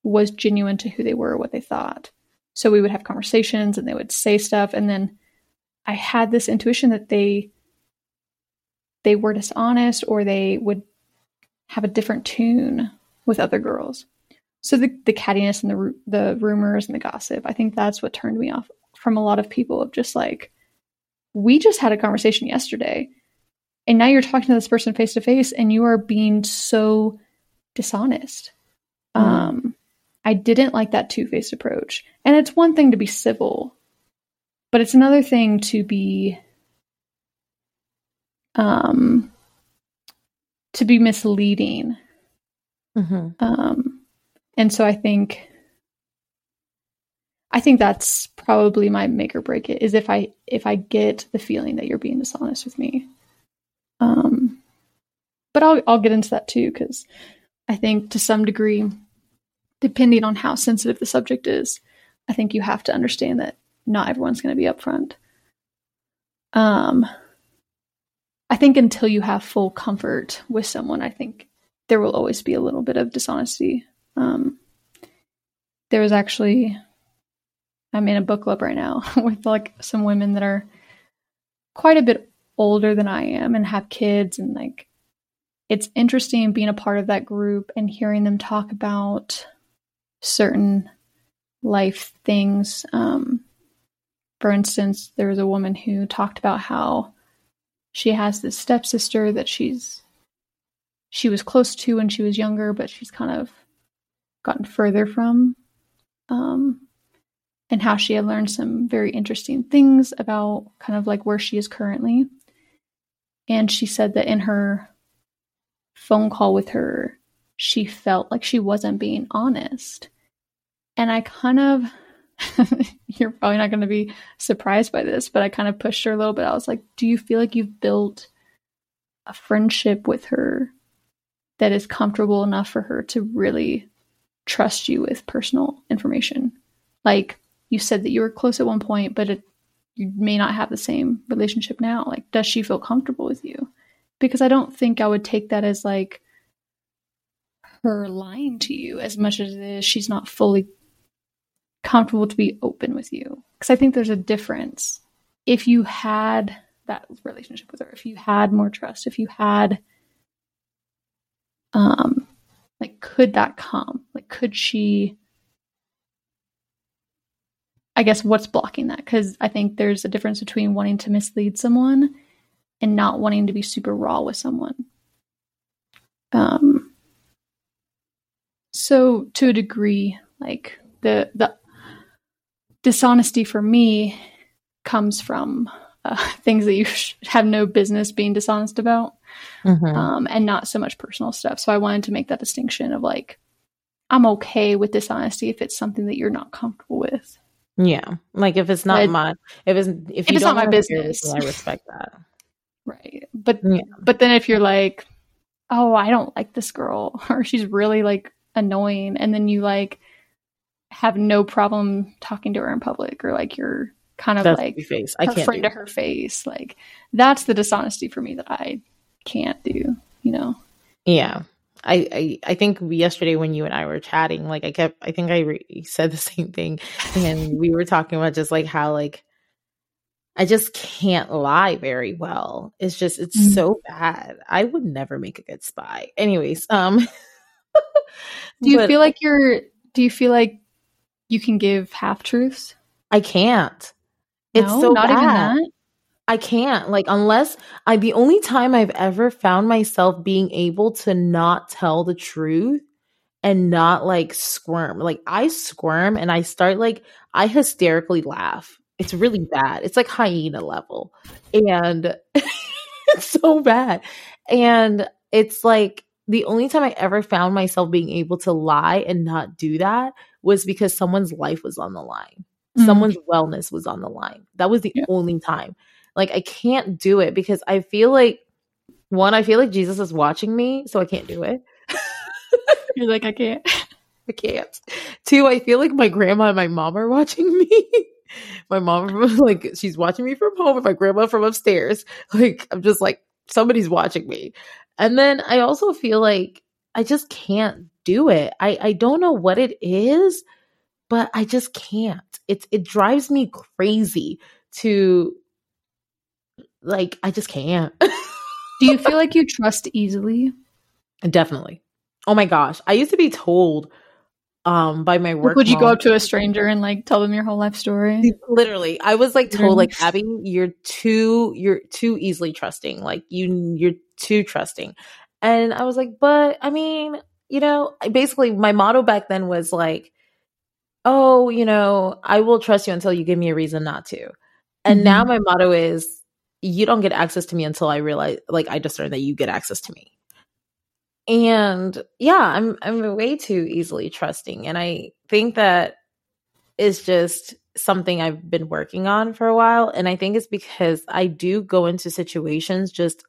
was genuine to who they were, what they thought. So we would have conversations and they would say stuff and then I had this intuition that they they were dishonest or they would have a different tune with other girls. So the the cattiness and the the rumors and the gossip, I think that's what turned me off from a lot of people of just like we just had a conversation yesterday and now you're talking to this person face to face and you are being so dishonest. Mm. Um I didn't like that two-faced approach. And it's one thing to be civil, but it's another thing to be um to be misleading Mm-hmm. Um, and so I think, I think that's probably my make or break it is if I if I get the feeling that you're being dishonest with me. Um, but I'll I'll get into that too because I think to some degree, depending on how sensitive the subject is, I think you have to understand that not everyone's going to be upfront. Um, I think until you have full comfort with someone, I think there will always be a little bit of dishonesty. Um, there was actually, I'm in a book club right now <laughs> with like some women that are quite a bit older than I am and have kids and like it's interesting being a part of that group and hearing them talk about certain life things. Um, for instance, there was a woman who talked about how she has this stepsister that she's she was close to when she was younger, but she's kind of gotten further from. Um, and how she had learned some very interesting things about kind of like where she is currently. And she said that in her phone call with her, she felt like she wasn't being honest. And I kind of, <laughs> you're probably not going to be surprised by this, but I kind of pushed her a little bit. I was like, Do you feel like you've built a friendship with her that is comfortable enough for her to really trust you with personal information. Like you said that you were close at one point, but it, you may not have the same relationship now. Like, does she feel comfortable with you? Because I don't think I would take that as like her lying to you as much as it is she's not fully comfortable to be open with you. Because I think there's a difference. If you had that relationship with her, if you had more trust, if you had um like could that come like could she i guess what's blocking that because i think there's a difference between wanting to mislead someone and not wanting to be super raw with someone um so to a degree like the the dishonesty for me comes from uh, <laughs> things that you have no business being dishonest about mm-hmm. um, and not so much personal stuff. So I wanted to make that distinction of like, I'm okay with dishonesty if it's something that you're not comfortable with. Yeah, like if it's not but, my if it's if, if it's not my business, I respect that. <laughs> Right. But yeah. but then if you're like, "Oh, I don't like this girl," <laughs> or she's really like annoying and then you like have no problem talking to her in public or like you're kind of That's like face. I can't friend to her face. Like that's the dishonesty for me that I can't do, you know. Yeah. I, I, I think yesterday when you and I were chatting, like I kept, I think I re- <laughs> said the same thing, and we were talking about just like how like I just can't lie very well. It's just it's mm-hmm. so bad. I would never make a good spy. Anyways, um, do you but, feel like you're? Do you feel like you can give half truths? I can't. It's no, so not bad. even that. I can't. Like, unless I, the only time I've ever found myself being able to not tell the truth and not like squirm. Like, I squirm and I start like, I hysterically laugh. It's really bad. It's like hyena level. And <laughs> it's so bad. And it's like, the only time I ever found myself being able to lie and not do that was because someone's life was on the line. Mm-hmm. Someone's wellness was on the line. That was the yeah. only time. Like I can't do it because I feel like one, I feel like Jesus is watching me, so I can't do it. <laughs> You're like, I can't. <laughs> I can't. Two, I feel like my grandma and my mom are watching me. <laughs> my mom, like, she's watching me from home, and my grandma from upstairs. Like, I'm just like, somebody's watching me. And then I also feel like I just can't do it. I, I don't know what it is, but I just can't. It's it drives me crazy to like I just can't. <laughs> Do you feel like you trust easily? Definitely. Oh my gosh. I used to be told um by my work would you mom, go up to a stranger and like tell them your whole life story literally i was like told like abby you're too you're too easily trusting like you you're too trusting and i was like but i mean you know basically my motto back then was like oh you know i will trust you until you give me a reason not to and mm-hmm. now my motto is you don't get access to me until I realize like I discern that you get access to me. And yeah, I'm I'm way too easily trusting. And I think that is just something I've been working on for a while. And I think it's because I do go into situations just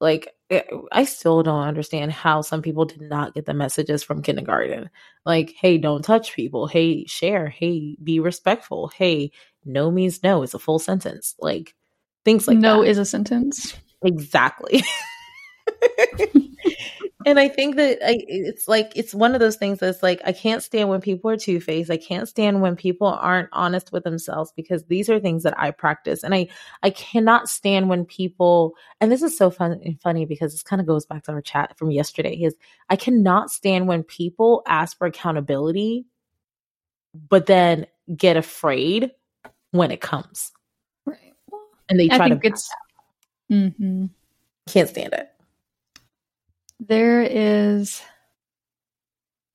like eh, I still don't understand how some people did not get the messages from kindergarten. Like, hey, don't touch people. Hey, share. Hey, be respectful. Hey, no means no. It's a full sentence. Like, things like no that. is a sentence. Exactly. <laughs> And i think that I, it's like it's one of those things that's like i can't stand when people are two-faced. I can't stand when people aren't honest with themselves because these are things that i practice. And i i cannot stand when people and this is so fun and funny because this kind of goes back to our chat from yesterday is i cannot stand when people ask for accountability but then get afraid when it comes and they try to it's mm-hmm. can't stand it there is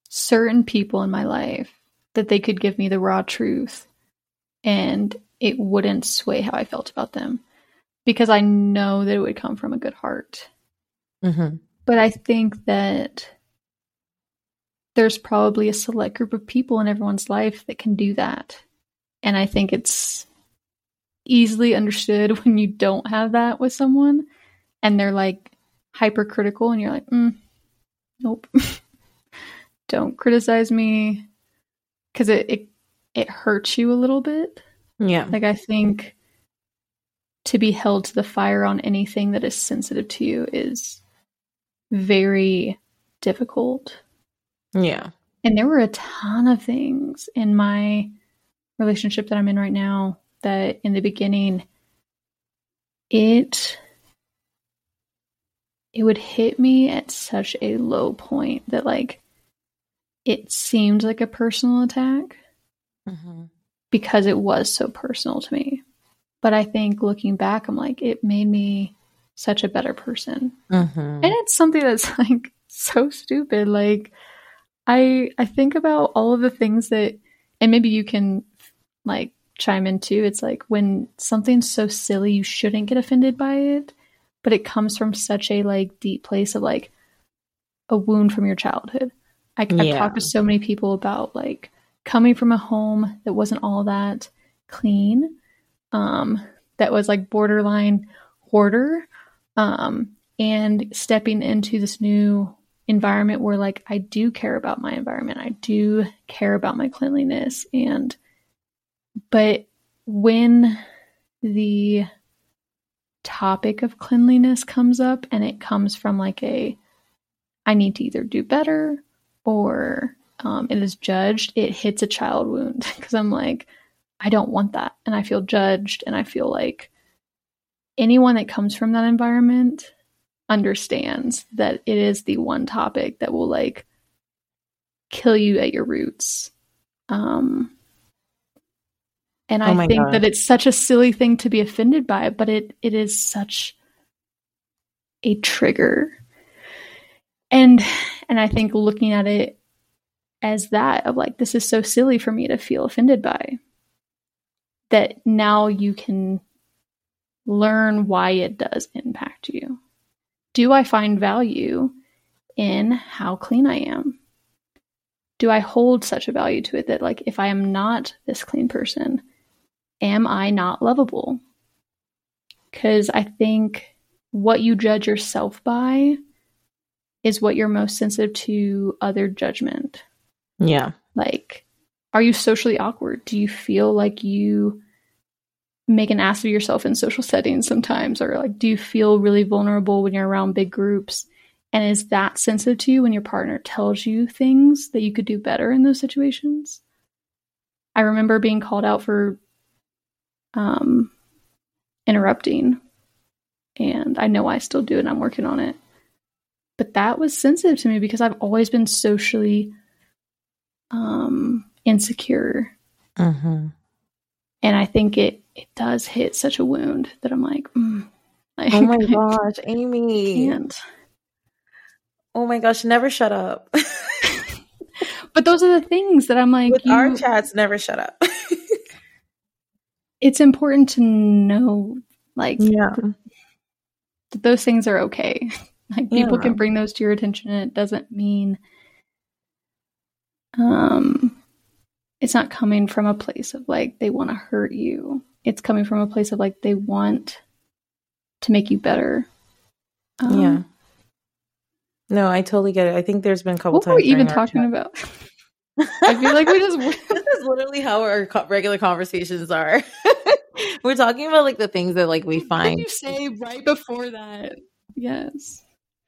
certain people in my life that they could give me the raw truth and it wouldn't sway how i felt about them because i know that it would come from a good heart mm-hmm. but i think that there's probably a select group of people in everyone's life that can do that and i think it's easily understood when you don't have that with someone and they're like hypercritical and you're like, mm, nope. <laughs> don't criticize me because it, it it hurts you a little bit. Yeah. Like I think to be held to the fire on anything that is sensitive to you is very difficult. Yeah. And there were a ton of things in my relationship that I'm in right now that in the beginning it it would hit me at such a low point that like it seemed like a personal attack mm-hmm. because it was so personal to me but i think looking back i'm like it made me such a better person mm-hmm. and it's something that's <laughs> like so stupid like i i think about all of the things that and maybe you can like chime in too. It's like when something's so silly, you shouldn't get offended by it, but it comes from such a like deep place of like a wound from your childhood. I, yeah. I've talked to so many people about like coming from a home that wasn't all that clean, um, that was like borderline hoarder, Um, and stepping into this new environment where like I do care about my environment. I do care about my cleanliness and but when the topic of cleanliness comes up and it comes from like a I need to either do better or um, it is judged, it hits a child wound <laughs> because I'm like, I don't want that. And I feel judged and I feel like anyone that comes from that environment understands that it is the one topic that will like kill you at your roots. Um, and oh I oh think God. that it's such a silly thing to be offended by, but it it is such a trigger. And and I think looking at it as that of like this is so silly for me to feel offended by that now you can learn why it does impact you. Do I find value in how clean I am? Do I hold such a value to it that, like, if I am not this clean person, am I not lovable? Because I think what you judge yourself by is what you're most sensitive to other judgment. Yeah. Like, are you socially awkward? Do you feel like you make an ass of yourself in social settings sometimes or like do you feel really vulnerable when you're around big groups and is that sensitive to you when your partner tells you things that you could do better in those situations i remember being called out for um interrupting and i know i still do it and i'm working on it but that was sensitive to me because i've always been socially um insecure mm-hmm. and i think it it does hit such a wound that I'm like, mm, <laughs> like oh my gosh, Amy. Can't. Oh my gosh, never shut up. <laughs> but those are the things that I'm like, with you, our chats, never shut up. <laughs> it's important to know, like, yeah, that those things are okay. <laughs> Like, people yeah. can bring those to your attention, and it doesn't mean, um, it's not coming from a place of like they want to hurt you it's coming from a place of like they want to make you better. Um, yeah. No, I totally get it. I think there's been a couple what times. What were we even talking chat. about? <laughs> I feel like we just. <laughs> this is literally how our co- regular conversations are. <laughs> We're talking about like the things that like we find. you say right before that? Yes.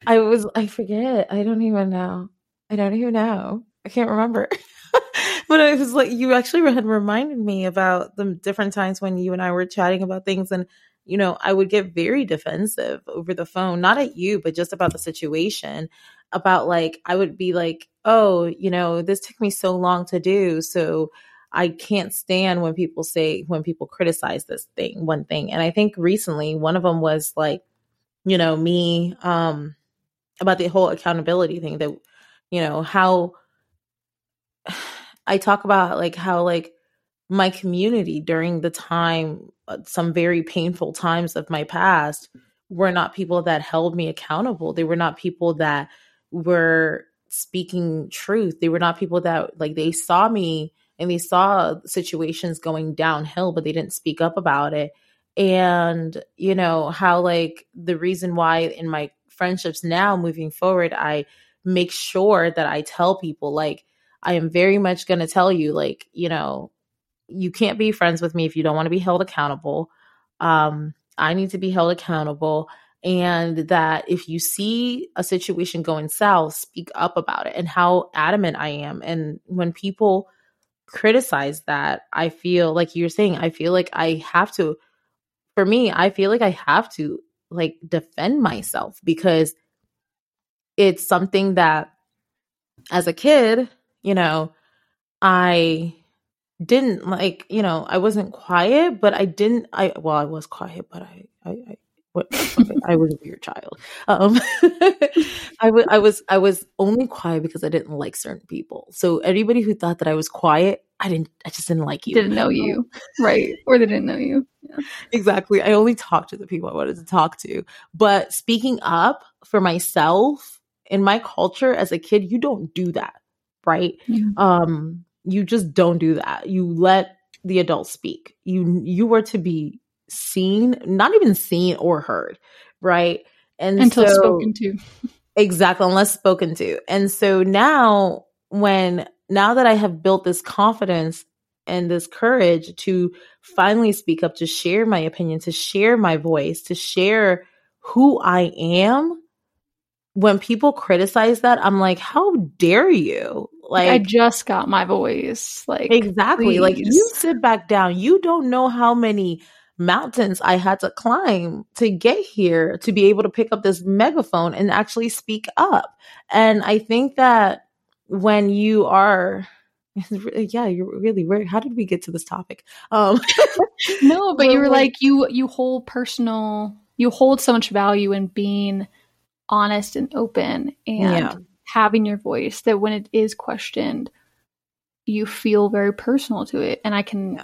I was. I forget. I don't even know. I don't even know. I can't remember. <laughs> but I was like you actually had reminded me about the different times when you and I were chatting about things and you know, I would get very defensive over the phone, not at you, but just about the situation. About like, I would be like, oh, you know, this took me so long to do. So I can't stand when people say, when people criticize this thing, one thing. And I think recently one of them was like, you know, me, um, about the whole accountability thing that, you know, how <sighs> I talk about like how like my community during the time uh, some very painful times of my past were not people that held me accountable. They were not people that were speaking truth. They were not people that like they saw me and they saw situations going downhill but they didn't speak up about it. And you know how like the reason why in my friendships now moving forward I make sure that I tell people like I am very much going to tell you, like, you know, you can't be friends with me if you don't want to be held accountable. Um, I need to be held accountable. And that if you see a situation going south, speak up about it and how adamant I am. And when people criticize that, I feel like you're saying, I feel like I have to, for me, I feel like I have to like defend myself because it's something that as a kid, you know, I didn't like, you know, I wasn't quiet, but I didn't, I, well, I was quiet, but I, I, I what, I was a weird child. Um, <laughs> I was, I was, I was only quiet because I didn't like certain people. So anybody who thought that I was quiet, I didn't, I just didn't like you. Didn't know you. right. Or they didn't know you. Yeah. <laughs> Exactly. I only talked to the people I wanted to talk to. But speaking up for myself in my culture as a kid, you don't do that right? Um, you just don't do that. You let the adults speak. You you were to be seen, not even seen or heard, right? And until so, spoken to. Exactly, unless spoken to. And so now when now that I have built this confidence and this courage to finally speak up, to share my opinion, to share my voice, to share who I am, when people criticize that, I'm like, how dare you? Like, I just got my voice. Like Exactly. Please. Like you sit back down. You don't know how many mountains I had to climb to get here to be able to pick up this megaphone and actually speak up. And I think that when you are yeah you're really where how did we get to this topic um <laughs> no but you were like you you hold personal you hold so much value in being honest and open and yeah. having your voice that when it is questioned you feel very personal to it and i can yeah.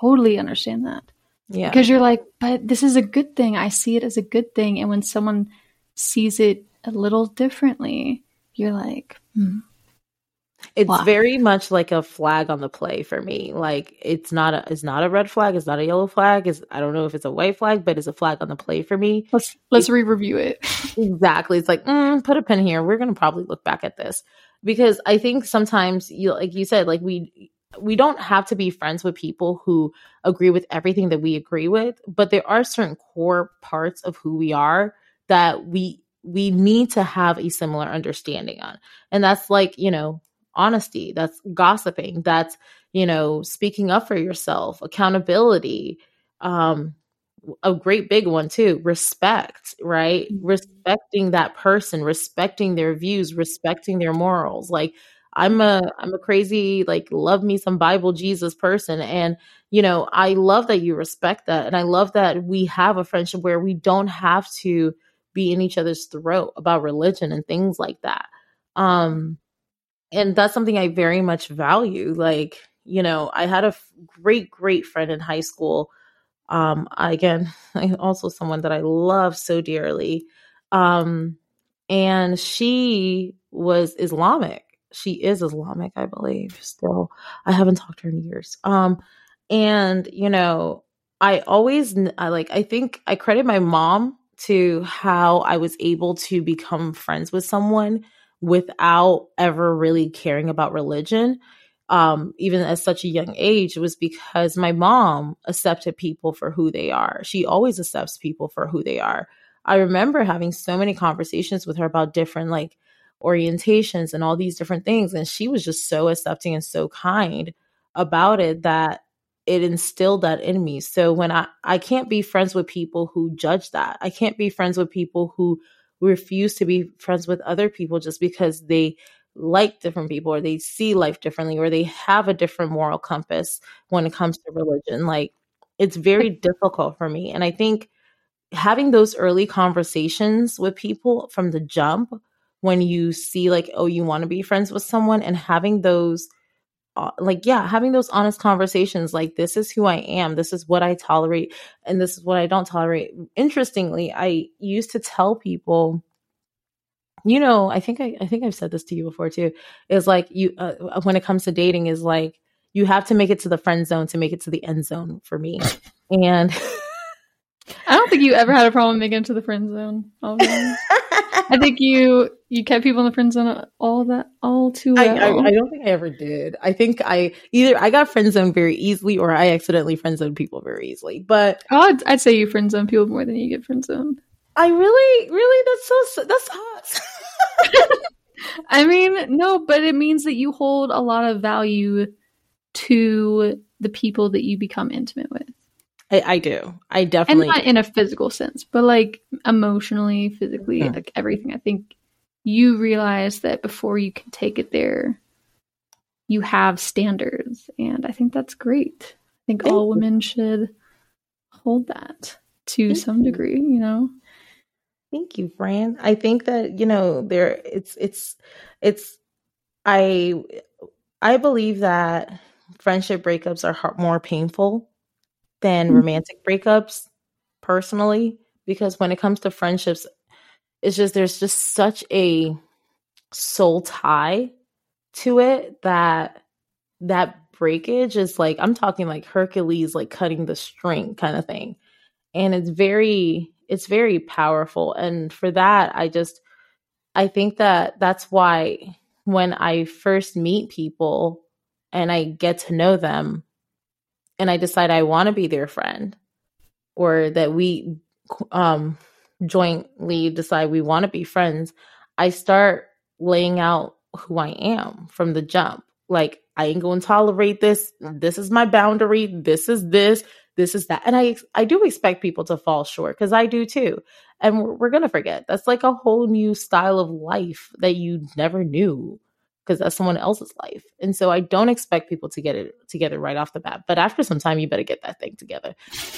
totally understand that yeah because you're like but this is a good thing i see it as a good thing and when someone sees it a little differently you're like hmm, it's wow. very much like a flag on the play for me. Like it's not a it's not a red flag, it's not a yellow flag, is I don't know if it's a white flag, but it's a flag on the play for me. Let's let's re-review it. <laughs> exactly. It's like, mm, put a pin here. We're gonna probably look back at this. Because I think sometimes you like you said, like we we don't have to be friends with people who agree with everything that we agree with, but there are certain core parts of who we are that we we need to have a similar understanding on. And that's like, you know, honesty, that's gossiping, that's, you know, speaking up for yourself, accountability, um, a great big one too respect right mm-hmm. respecting that person respecting their views respecting their morals like i'm a i'm a crazy like love me some bible jesus person and you know i love that you respect that and i love that we have a friendship where we don't have to be in each other's throat about religion and things like that um and that's something I very much value. Like, you know, I had a f- great, great friend in high school. Um, again, <laughs> also someone that I love so dearly. Um, and she was Islamic. She is Islamic, I believe. Still, I haven't talked to her in years. Um, and you know, I always, I like, I think I credit my mom to how I was able to become friends with someone without ever really caring about religion um, even at such a young age it was because my mom accepted people for who they are. She always accepts people for who they are. I remember having so many conversations with her about different like orientations and all these different things. And she was just so accepting and so kind about it that it instilled that in me. So when I, I can't be friends with people who judge that. I can't be friends with people who refuse to be friends with other people just because they like different people or they see life differently or they have a different moral compass when it comes to religion. Like it's very difficult for me. And I think having those early conversations with people from the jump when you see like oh you want to be friends with someone and having those uh, like yeah having those honest conversations like this is who i am this is what i tolerate and this is what i don't tolerate interestingly i used to tell people you know i think i, I think i've said this to you before too is like you uh, uh when it comes to dating is like you have to make it to the friend zone to make it to the end zone for me and <laughs> I don't think you ever had a problem making it to the friend zone. <laughs> I think you you kept people in the friend zone all that all too well. I, I, I, don't think I ever did. I think I either I got friend zoned very easily or I accidentally friend zoned people very easily. But I'd, I'd say you friend zone people more than you get friend zoned. I really, really that's so that's hot. <laughs> I mean, no, but it means that you hold a lot of value to the people that you become intimate with. I, I do. I definitely. And not in a physical sense, but like emotionally, physically, mm-hmm. like everything. I think you realize that before you can take it there, you have standards. And I think that's great. I think Thank all you. women should hold that to Thank some you. degree, you know? Thank you, Fran. I think that, you know, there it's it's it's I I believe that friendship breakups are more painful than mm-hmm. romantic breakups personally because when it comes to friendships it's just there's just such a soul tie to it that that breakage is like I'm talking like Hercules like cutting the string kind of thing. And it's very it's very powerful and for that I just I think that that's why when I first meet people and I get to know them and I decide I want to be their friend or that we um jointly decide we want to be friends, I start laying out who I am from the jump. Like I ain't going to tolerate this. This is my boundary. This is this. This is that. And I I do expect people to fall short cuz I do too. And we're, we're going to forget. That's like a whole new style of life that you never knew because that's someone else's life. And so I don't expect people to get it together right off the bat. But after some time, you better get that thing together.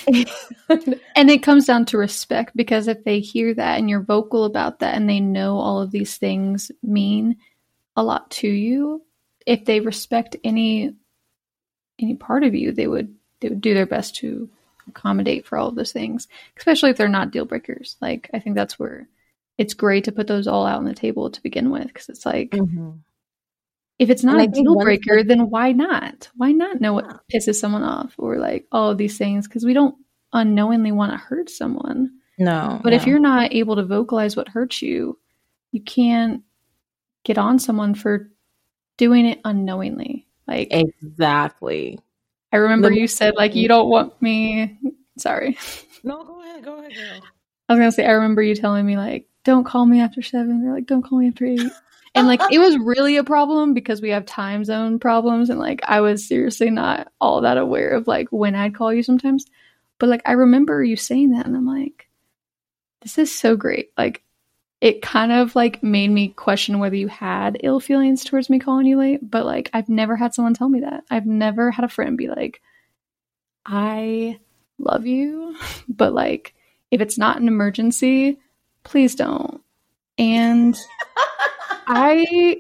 <laughs> and it comes down to respect because if they hear that and you're vocal about that and they know all of these things mean a lot to you, if they respect any any part of you, they would they would do their best to accommodate for all of those things, especially if they're not deal breakers. Like I think that's where it's great to put those all out on the table to begin with because it's like mm-hmm. If it's not and a deal breaker, then why not? Why not know what pisses someone off or like all of these things? Because we don't unknowingly want to hurt someone. No. But no. if you're not able to vocalize what hurts you, you can't get on someone for doing it unknowingly. Like exactly. I remember the- you said like you don't want me. <laughs> Sorry. No, go ahead. Go ahead, girl. I was gonna say I remember you telling me like don't call me after seven or like don't call me after eight. And like it was <laughs> really a problem because we have time zone problems and like I was seriously not all that aware of like when I'd call you sometimes. But like I remember you saying that and I'm like, this is so great. Like it kind of like made me question whether you had ill feelings towards me calling you late, but like I've never had someone tell me that. I've never had a friend be like, I love you, <laughs> but like if it's not an emergency, please don't. And <laughs> I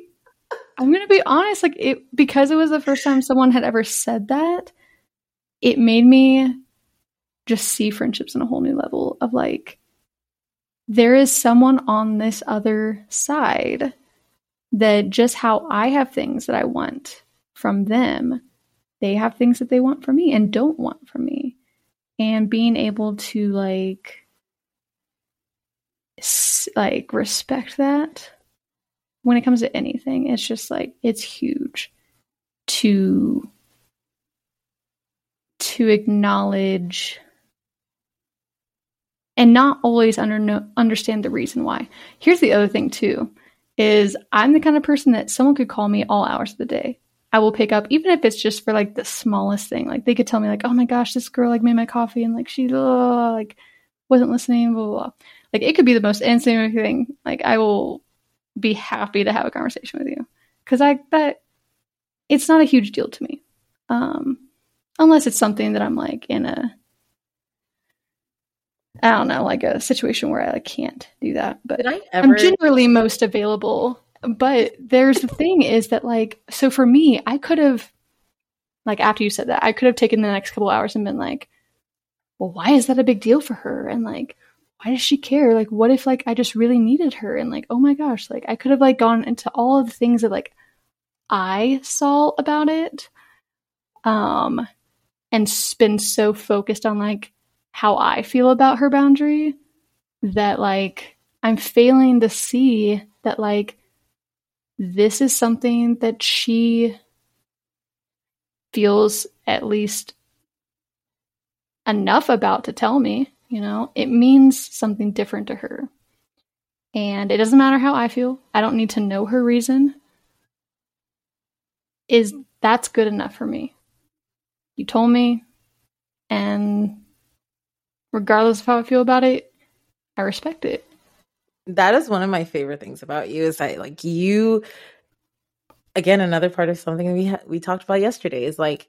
I'm to be honest like it because it was the first time someone had ever said that, it made me just see friendships in a whole new level of like there is someone on this other side that just how I have things that I want from them, they have things that they want from me and don't want from me. And being able to like like respect that when it comes to anything, it's just like it's huge to to acknowledge and not always under understand the reason why. Here's the other thing too is I'm the kind of person that someone could call me all hours of the day. I will pick up even if it's just for like the smallest thing. Like they could tell me like, "Oh my gosh, this girl like made my coffee and like she uh, like wasn't listening blah, blah blah." Like it could be the most insane thing. Like I will be happy to have a conversation with you cuz I that it's not a huge deal to me. Um unless it's something that I'm like in a I don't know, like a situation where I like, can't do that. But ever- I'm generally most available. But there's the thing is that like, so for me, I could have, like, after you said that, I could have taken the next couple hours and been like, well, why is that a big deal for her? And like, why does she care? Like, what if like I just really needed her? And like, oh my gosh, like I could have like gone into all of the things that like I saw about it, um, and been so focused on like how I feel about her boundary that like I'm failing to see that like this is something that she feels at least enough about to tell me, you know, it means something different to her. And it doesn't matter how I feel. I don't need to know her reason. Is that's good enough for me. You told me and regardless of how I feel about it, I respect it. That is one of my favorite things about you is that like you again another part of something we ha- we talked about yesterday is like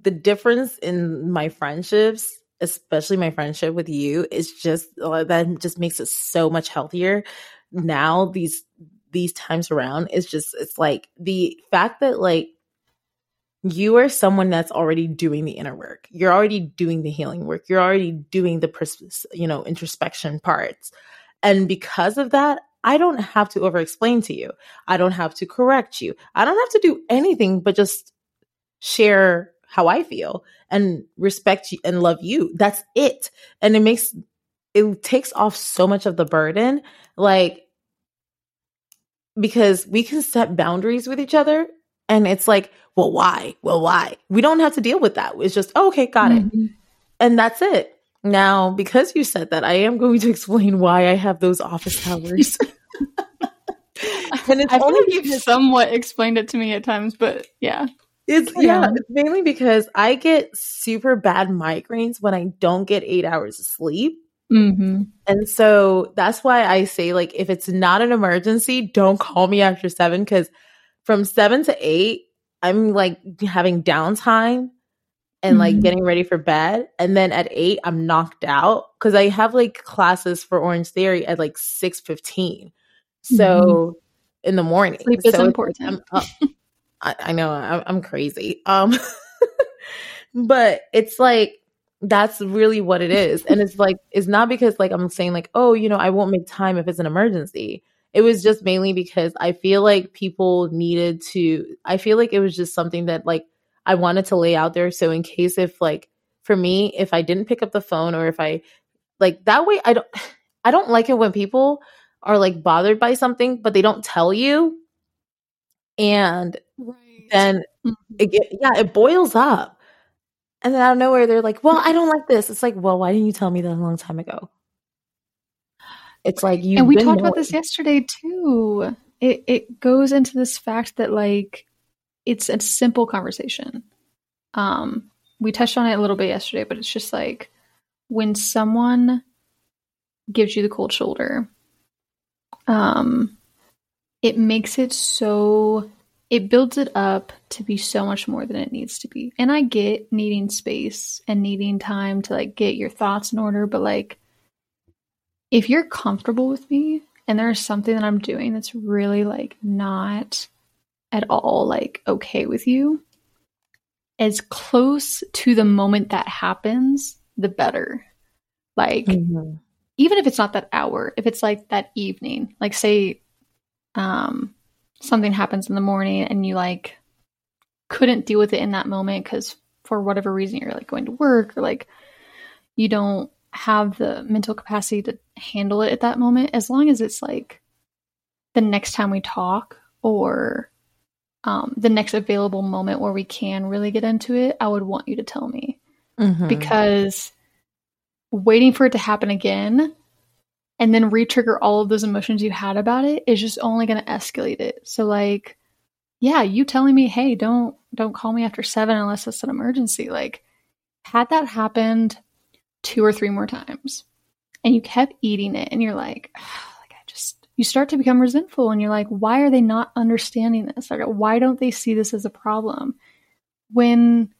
the difference in my friendships especially my friendship with you is just uh, that just makes it so much healthier now these these times around is just it's like the fact that like you are someone that's already doing the inner work. You're already doing the healing work. You're already doing the pers- you know introspection parts. And because of that, I don't have to over explain to you. I don't have to correct you. I don't have to do anything but just share how I feel and respect you and love you. That's it. And it makes it takes off so much of the burden. Like, because we can set boundaries with each other and it's like, well, why? Well, why? We don't have to deal with that. It's just, oh, okay, got mm-hmm. it. And that's it. Now, because you said that, I am going to <laughs> explain why I have those office hours. <laughs> and it's I only like you've somewhat explained it to me at times, but yeah. It's yeah, it's mainly because I get super bad migraines when I don't get eight hours of sleep. Mm-hmm. And so that's why I say, like, if it's not an emergency, don't call me after seven because from seven to eight, I'm like having downtime and mm-hmm. like getting ready for bed. And then at eight, I'm knocked out because I have like classes for Orange Theory at like six fifteen. So mm-hmm. in the morning, sleep so is important. <laughs> I, I, know I'm, I'm crazy. Um, <laughs> but it's like that's really what it is, and it's like it's not because like I'm saying like oh you know I won't make time if it's an emergency. It was just mainly because I feel like people needed to. I feel like it was just something that like I wanted to lay out there. So in case if like for me, if I didn't pick up the phone or if I like that way, I don't. <sighs> I don't like it when people are like bothered by something, but they don't tell you. And. Then mm-hmm. it, yeah, it boils up. And then out of nowhere, they're like, well, I don't like this. It's like, well, why didn't you tell me that a long time ago? It's like you. And we talked knowing. about this yesterday too. It it goes into this fact that like it's a simple conversation. Um, we touched on it a little bit yesterday, but it's just like when someone gives you the cold shoulder um, it makes it so it builds it up to be so much more than it needs to be. And I get needing space and needing time to like get your thoughts in order, but like if you're comfortable with me and there's something that I'm doing that's really like not at all like okay with you, as close to the moment that happens, the better. Like mm-hmm even if it's not that hour, if it's like that evening, like say um something happens in the morning and you like couldn't deal with it in that moment because for whatever reason you're like going to work or like you don't have the mental capacity to handle it at that moment as long as it's like the next time we talk or um, the next available moment where we can really get into it i would want you to tell me mm-hmm. because waiting for it to happen again and then re-trigger all of those emotions you had about it is just only going to escalate it. So like yeah, you telling me, "Hey, don't don't call me after 7 unless it's an emergency." Like had that happened two or three more times and you kept eating it and you're like, like I just you start to become resentful and you're like, "Why are they not understanding this? Like why don't they see this as a problem?" When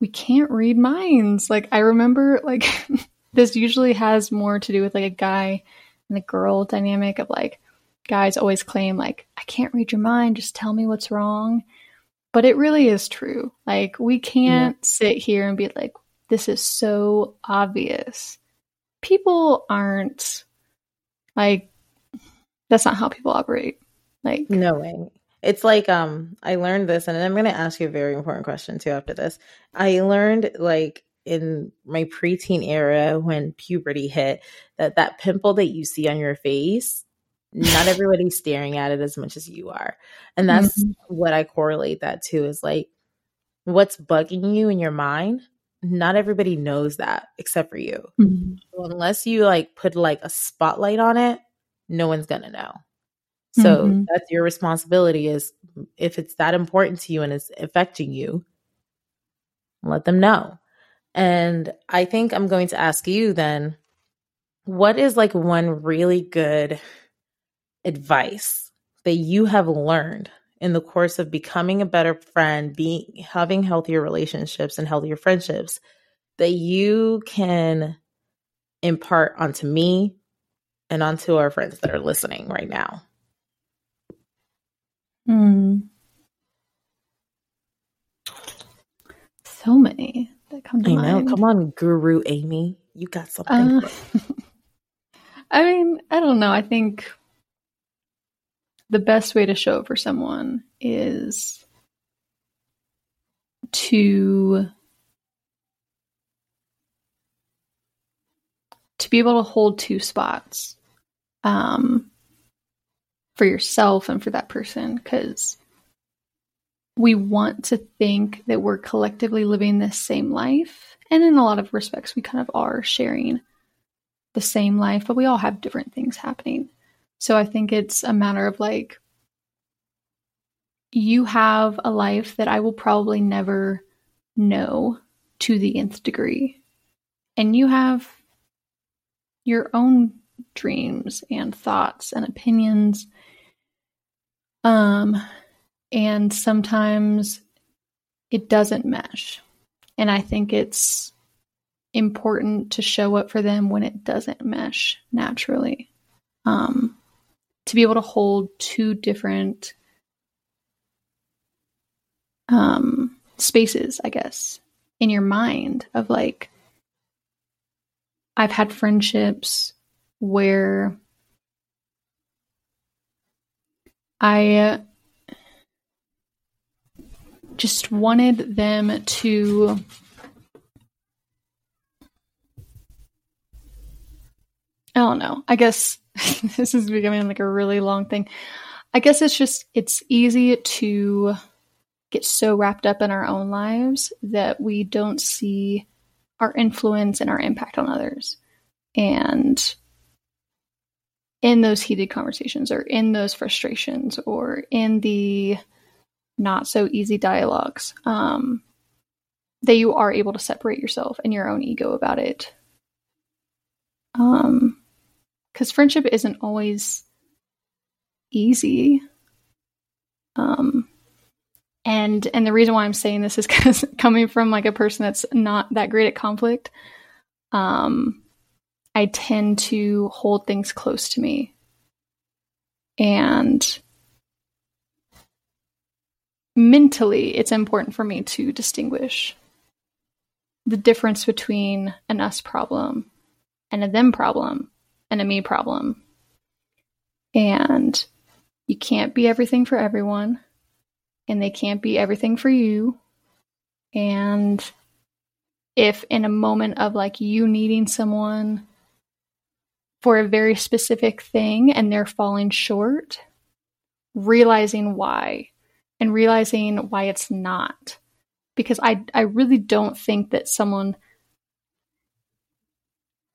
we can't read minds. Like I remember like <laughs> this usually has more to do with like a guy and a girl dynamic of like guys always claim like I can't read your mind, just tell me what's wrong. But it really is true. Like we can't yeah. sit here and be like this is so obvious. People aren't like that's not how people operate. Like no way. It's like um I learned this and I'm going to ask you a very important question too after this. I learned like in my preteen era when puberty hit that that pimple that you see on your face not <laughs> everybody's staring at it as much as you are. And that's mm-hmm. what I correlate that to is like what's bugging you in your mind. Not everybody knows that except for you. Mm-hmm. So unless you like put like a spotlight on it, no one's to know. So mm-hmm. that's your responsibility is if it's that important to you and it's affecting you, let them know. And I think I'm going to ask you then, what is like one really good advice that you have learned in the course of becoming a better friend, being having healthier relationships and healthier friendships that you can impart onto me and onto our friends that are listening right now? Hmm. So many that come to I mind. know. Come on, Guru Amy. You got something. Uh, <laughs> I mean, I don't know. I think the best way to show for someone is to to be able to hold two spots um, for yourself and for that person because we want to think that we're collectively living this same life. And in a lot of respects, we kind of are sharing the same life, but we all have different things happening. So I think it's a matter of like, you have a life that I will probably never know to the nth degree. And you have your own dreams and thoughts and opinions. Um, and sometimes it doesn't mesh. And I think it's important to show up for them when it doesn't mesh naturally. Um, to be able to hold two different um, spaces, I guess, in your mind of like, I've had friendships where I just wanted them to I don't know. I guess <laughs> this is becoming like a really long thing. I guess it's just it's easy to get so wrapped up in our own lives that we don't see our influence and our impact on others. And in those heated conversations or in those frustrations or in the not so easy dialogues, um, that you are able to separate yourself and your own ego about it. Um, because friendship isn't always easy. Um, and and the reason why I'm saying this is <laughs> because coming from like a person that's not that great at conflict, um, I tend to hold things close to me, and mentally, it's important for me to distinguish the difference between an us problem and a them problem and a me problem. And you can't be everything for everyone and they can't be everything for you. And if in a moment of like you needing someone for a very specific thing and they're falling short, realizing why and realizing why it's not. Because I, I really don't think that someone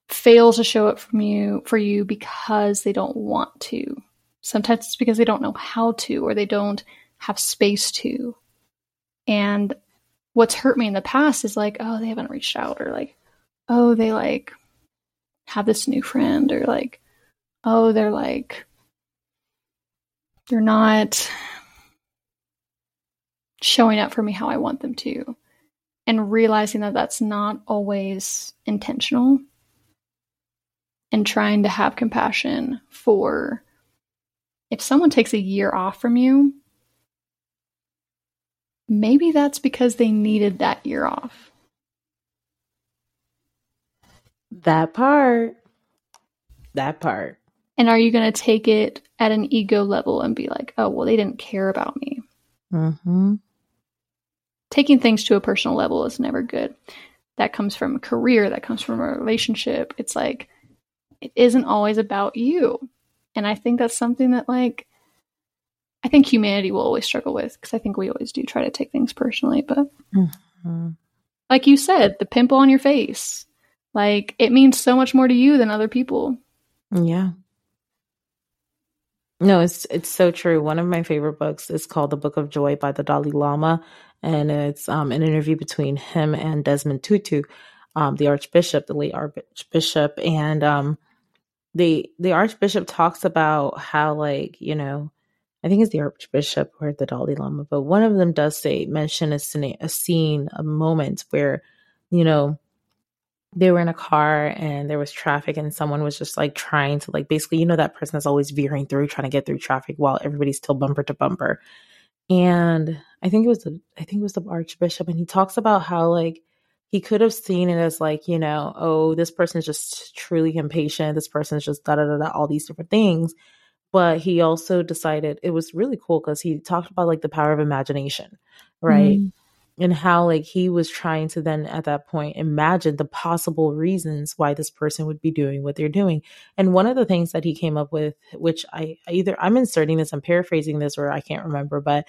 fails to show up from you for you because they don't want to. Sometimes it's because they don't know how to or they don't have space to. And what's hurt me in the past is like, oh, they haven't reached out, or like, oh, they like have this new friend, or like, oh, they're like, they're not showing up for me how I want them to. And realizing that that's not always intentional and trying to have compassion for if someone takes a year off from you, maybe that's because they needed that year off. That part. That part. And are you going to take it at an ego level and be like, oh, well, they didn't care about me? Mm-hmm. Taking things to a personal level is never good. That comes from a career, that comes from a relationship. It's like, it isn't always about you. And I think that's something that, like, I think humanity will always struggle with because I think we always do try to take things personally. But mm-hmm. like you said, the pimple on your face, like it means so much more to you than other people. Yeah. No, it's it's so true. One of my favorite books is called The Book of Joy by the Dalai Lama, and it's um, an interview between him and Desmond Tutu, um, the Archbishop, the late Archbishop, and um, the the Archbishop talks about how like you know I think it's the Archbishop or the Dalai Lama, but one of them does say mention a scene, a scene, a moment where, you know, they were in a car and there was traffic and someone was just like trying to like basically, you know, that person is always veering through, trying to get through traffic while everybody's still bumper to bumper. And I think it was the I think it was the Archbishop, and he talks about how like he could have seen it as like, you know, oh, this person's just truly impatient. This person's just da da da da, all these different things but he also decided it was really cool because he talked about like the power of imagination right mm. And how like he was trying to then at that point imagine the possible reasons why this person would be doing what they're doing. And one of the things that he came up with which i either i'm inserting this i'm paraphrasing this or i can't remember but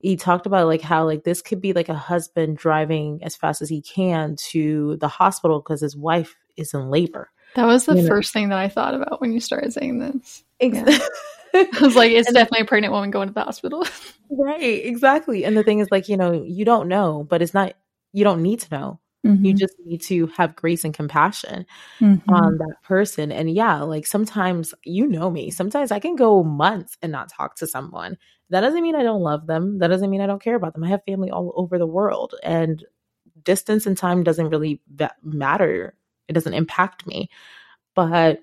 he talked about like how like this could be like a husband driving as fast as he can to the hospital because his wife is in labor that was the you first know? thing that i thought about when you started saying this exactly yeah. I was like, it's <laughs> definitely a pregnant woman going to the hospital. <laughs> right, exactly. And the thing is, like, you know, you don't know, but it's not, you don't need to know. Mm-hmm. You just need to have grace and compassion mm-hmm. on that person. And yeah, like sometimes you know me, sometimes I can go months and not talk to someone. That doesn't mean I don't love them. That doesn't mean I don't care about them. I have family all over the world, and distance and time doesn't really matter. It doesn't impact me. But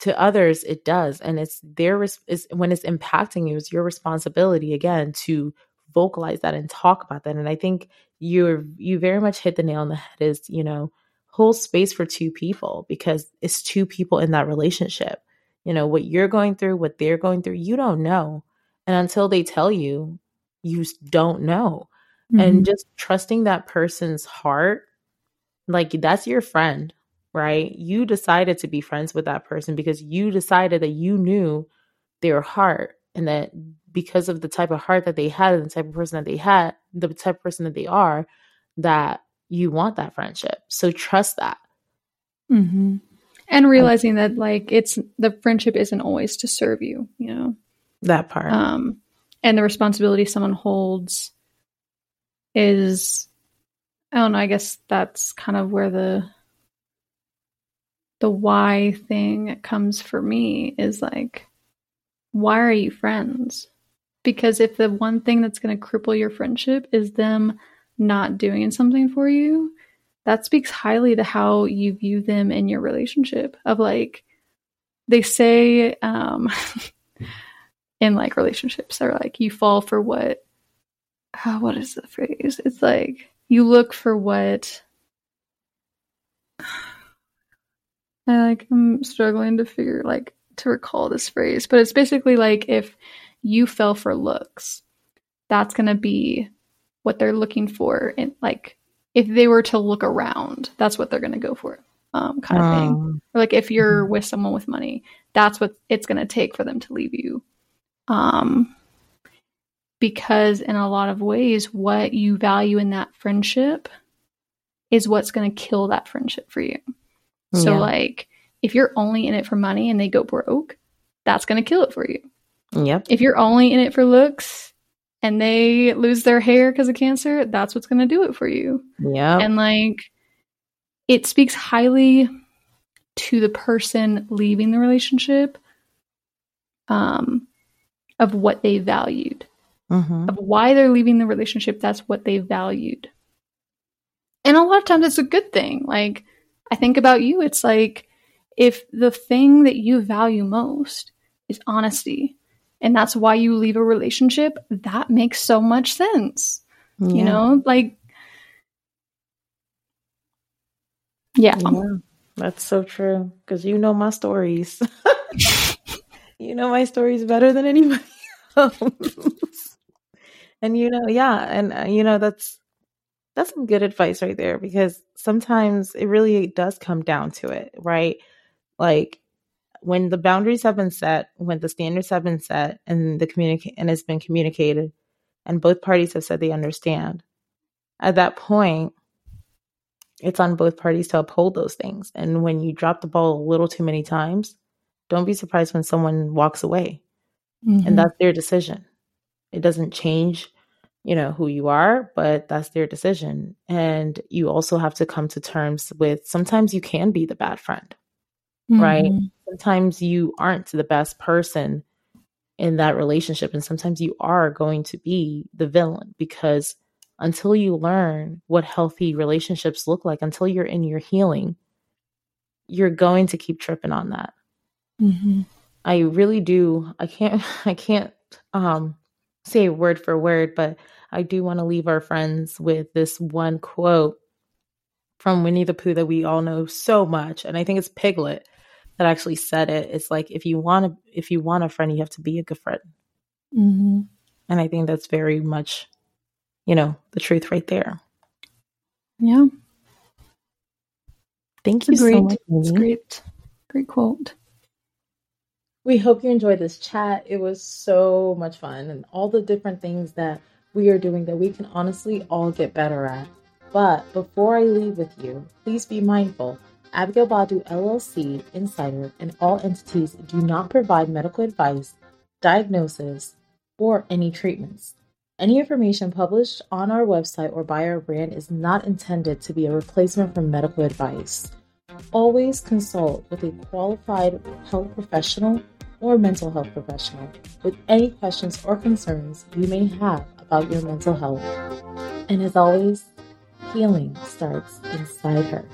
to others it does and it's their is when it's impacting you it's your responsibility again to vocalize that and talk about that and i think you're you very much hit the nail on the head is you know hold space for two people because it's two people in that relationship you know what you're going through what they're going through you don't know and until they tell you you don't know mm-hmm. and just trusting that person's heart like that's your friend right? You decided to be friends with that person because you decided that you knew their heart and that because of the type of heart that they had and the type of person that they had, the type of person that they are, that you want that friendship. So trust that. Mm-hmm. And realizing that like it's the friendship isn't always to serve you, you know, that part. Um, and the responsibility someone holds is, I don't know, I guess that's kind of where the the why thing comes for me is like, why are you friends? Because if the one thing that's going to cripple your friendship is them not doing something for you, that speaks highly to how you view them in your relationship. Of like, they say um, <laughs> in like relationships, are like, you fall for what? Oh, what is the phrase? It's like, you look for what I like I'm struggling to figure like to recall this phrase, but it's basically like if you fell for looks, that's gonna be what they're looking for and like if they were to look around, that's what they're gonna go for. Um, kind of um, thing. Or like if you're mm-hmm. with someone with money, that's what it's gonna take for them to leave you. Um because in a lot of ways what you value in that friendship is what's going to kill that friendship for you. So, yeah. like, if you're only in it for money and they go broke, that's going to kill it for you. Yep. If you're only in it for looks and they lose their hair because of cancer, that's what's going to do it for you. Yeah. And like, it speaks highly to the person leaving the relationship um, of what they valued, mm-hmm. of why they're leaving the relationship. That's what they valued. And a lot of times it's a good thing. Like, I think about you, it's like if the thing that you value most is honesty, and that's why you leave a relationship, that makes so much sense. Yeah. You know, like, yeah. yeah that's so true. Because you know my stories. <laughs> you know my stories better than anybody <laughs> else. and you know, yeah, and uh, you know that's that's some good advice right there because sometimes it really does come down to it, right? Like when the boundaries have been set, when the standards have been set and the communicate and it's been communicated and both parties have said they understand. At that point, it's on both parties to uphold those things. And when you drop the ball a little too many times, don't be surprised when someone walks away. Mm-hmm. And that's their decision. It doesn't change you know who you are but that's their decision and you also have to come to terms with sometimes you can be the bad friend mm-hmm. right sometimes you aren't the best person in that relationship and sometimes you are going to be the villain because until you learn what healthy relationships look like until you're in your healing you're going to keep tripping on that mm-hmm. i really do i can't <laughs> i can't um say word for word, but I do want to leave our friends with this one quote from Winnie the Pooh that we all know so much. And I think it's Piglet that actually said it. It's like if you want to if you want a friend, you have to be a good friend. Mm-hmm. And I think that's very much, you know, the truth right there. Yeah. Thank you great, so much. It's great. Great quote. We hope you enjoyed this chat. It was so much fun and all the different things that we are doing that we can honestly all get better at. But before I leave with you, please be mindful. Abigail Badu LLC, Insider, and all entities do not provide medical advice, diagnosis, or any treatments. Any information published on our website or by our brand is not intended to be a replacement for medical advice. Always consult with a qualified health professional or mental health professional with any questions or concerns you may have about your mental health. And as always, healing starts inside her.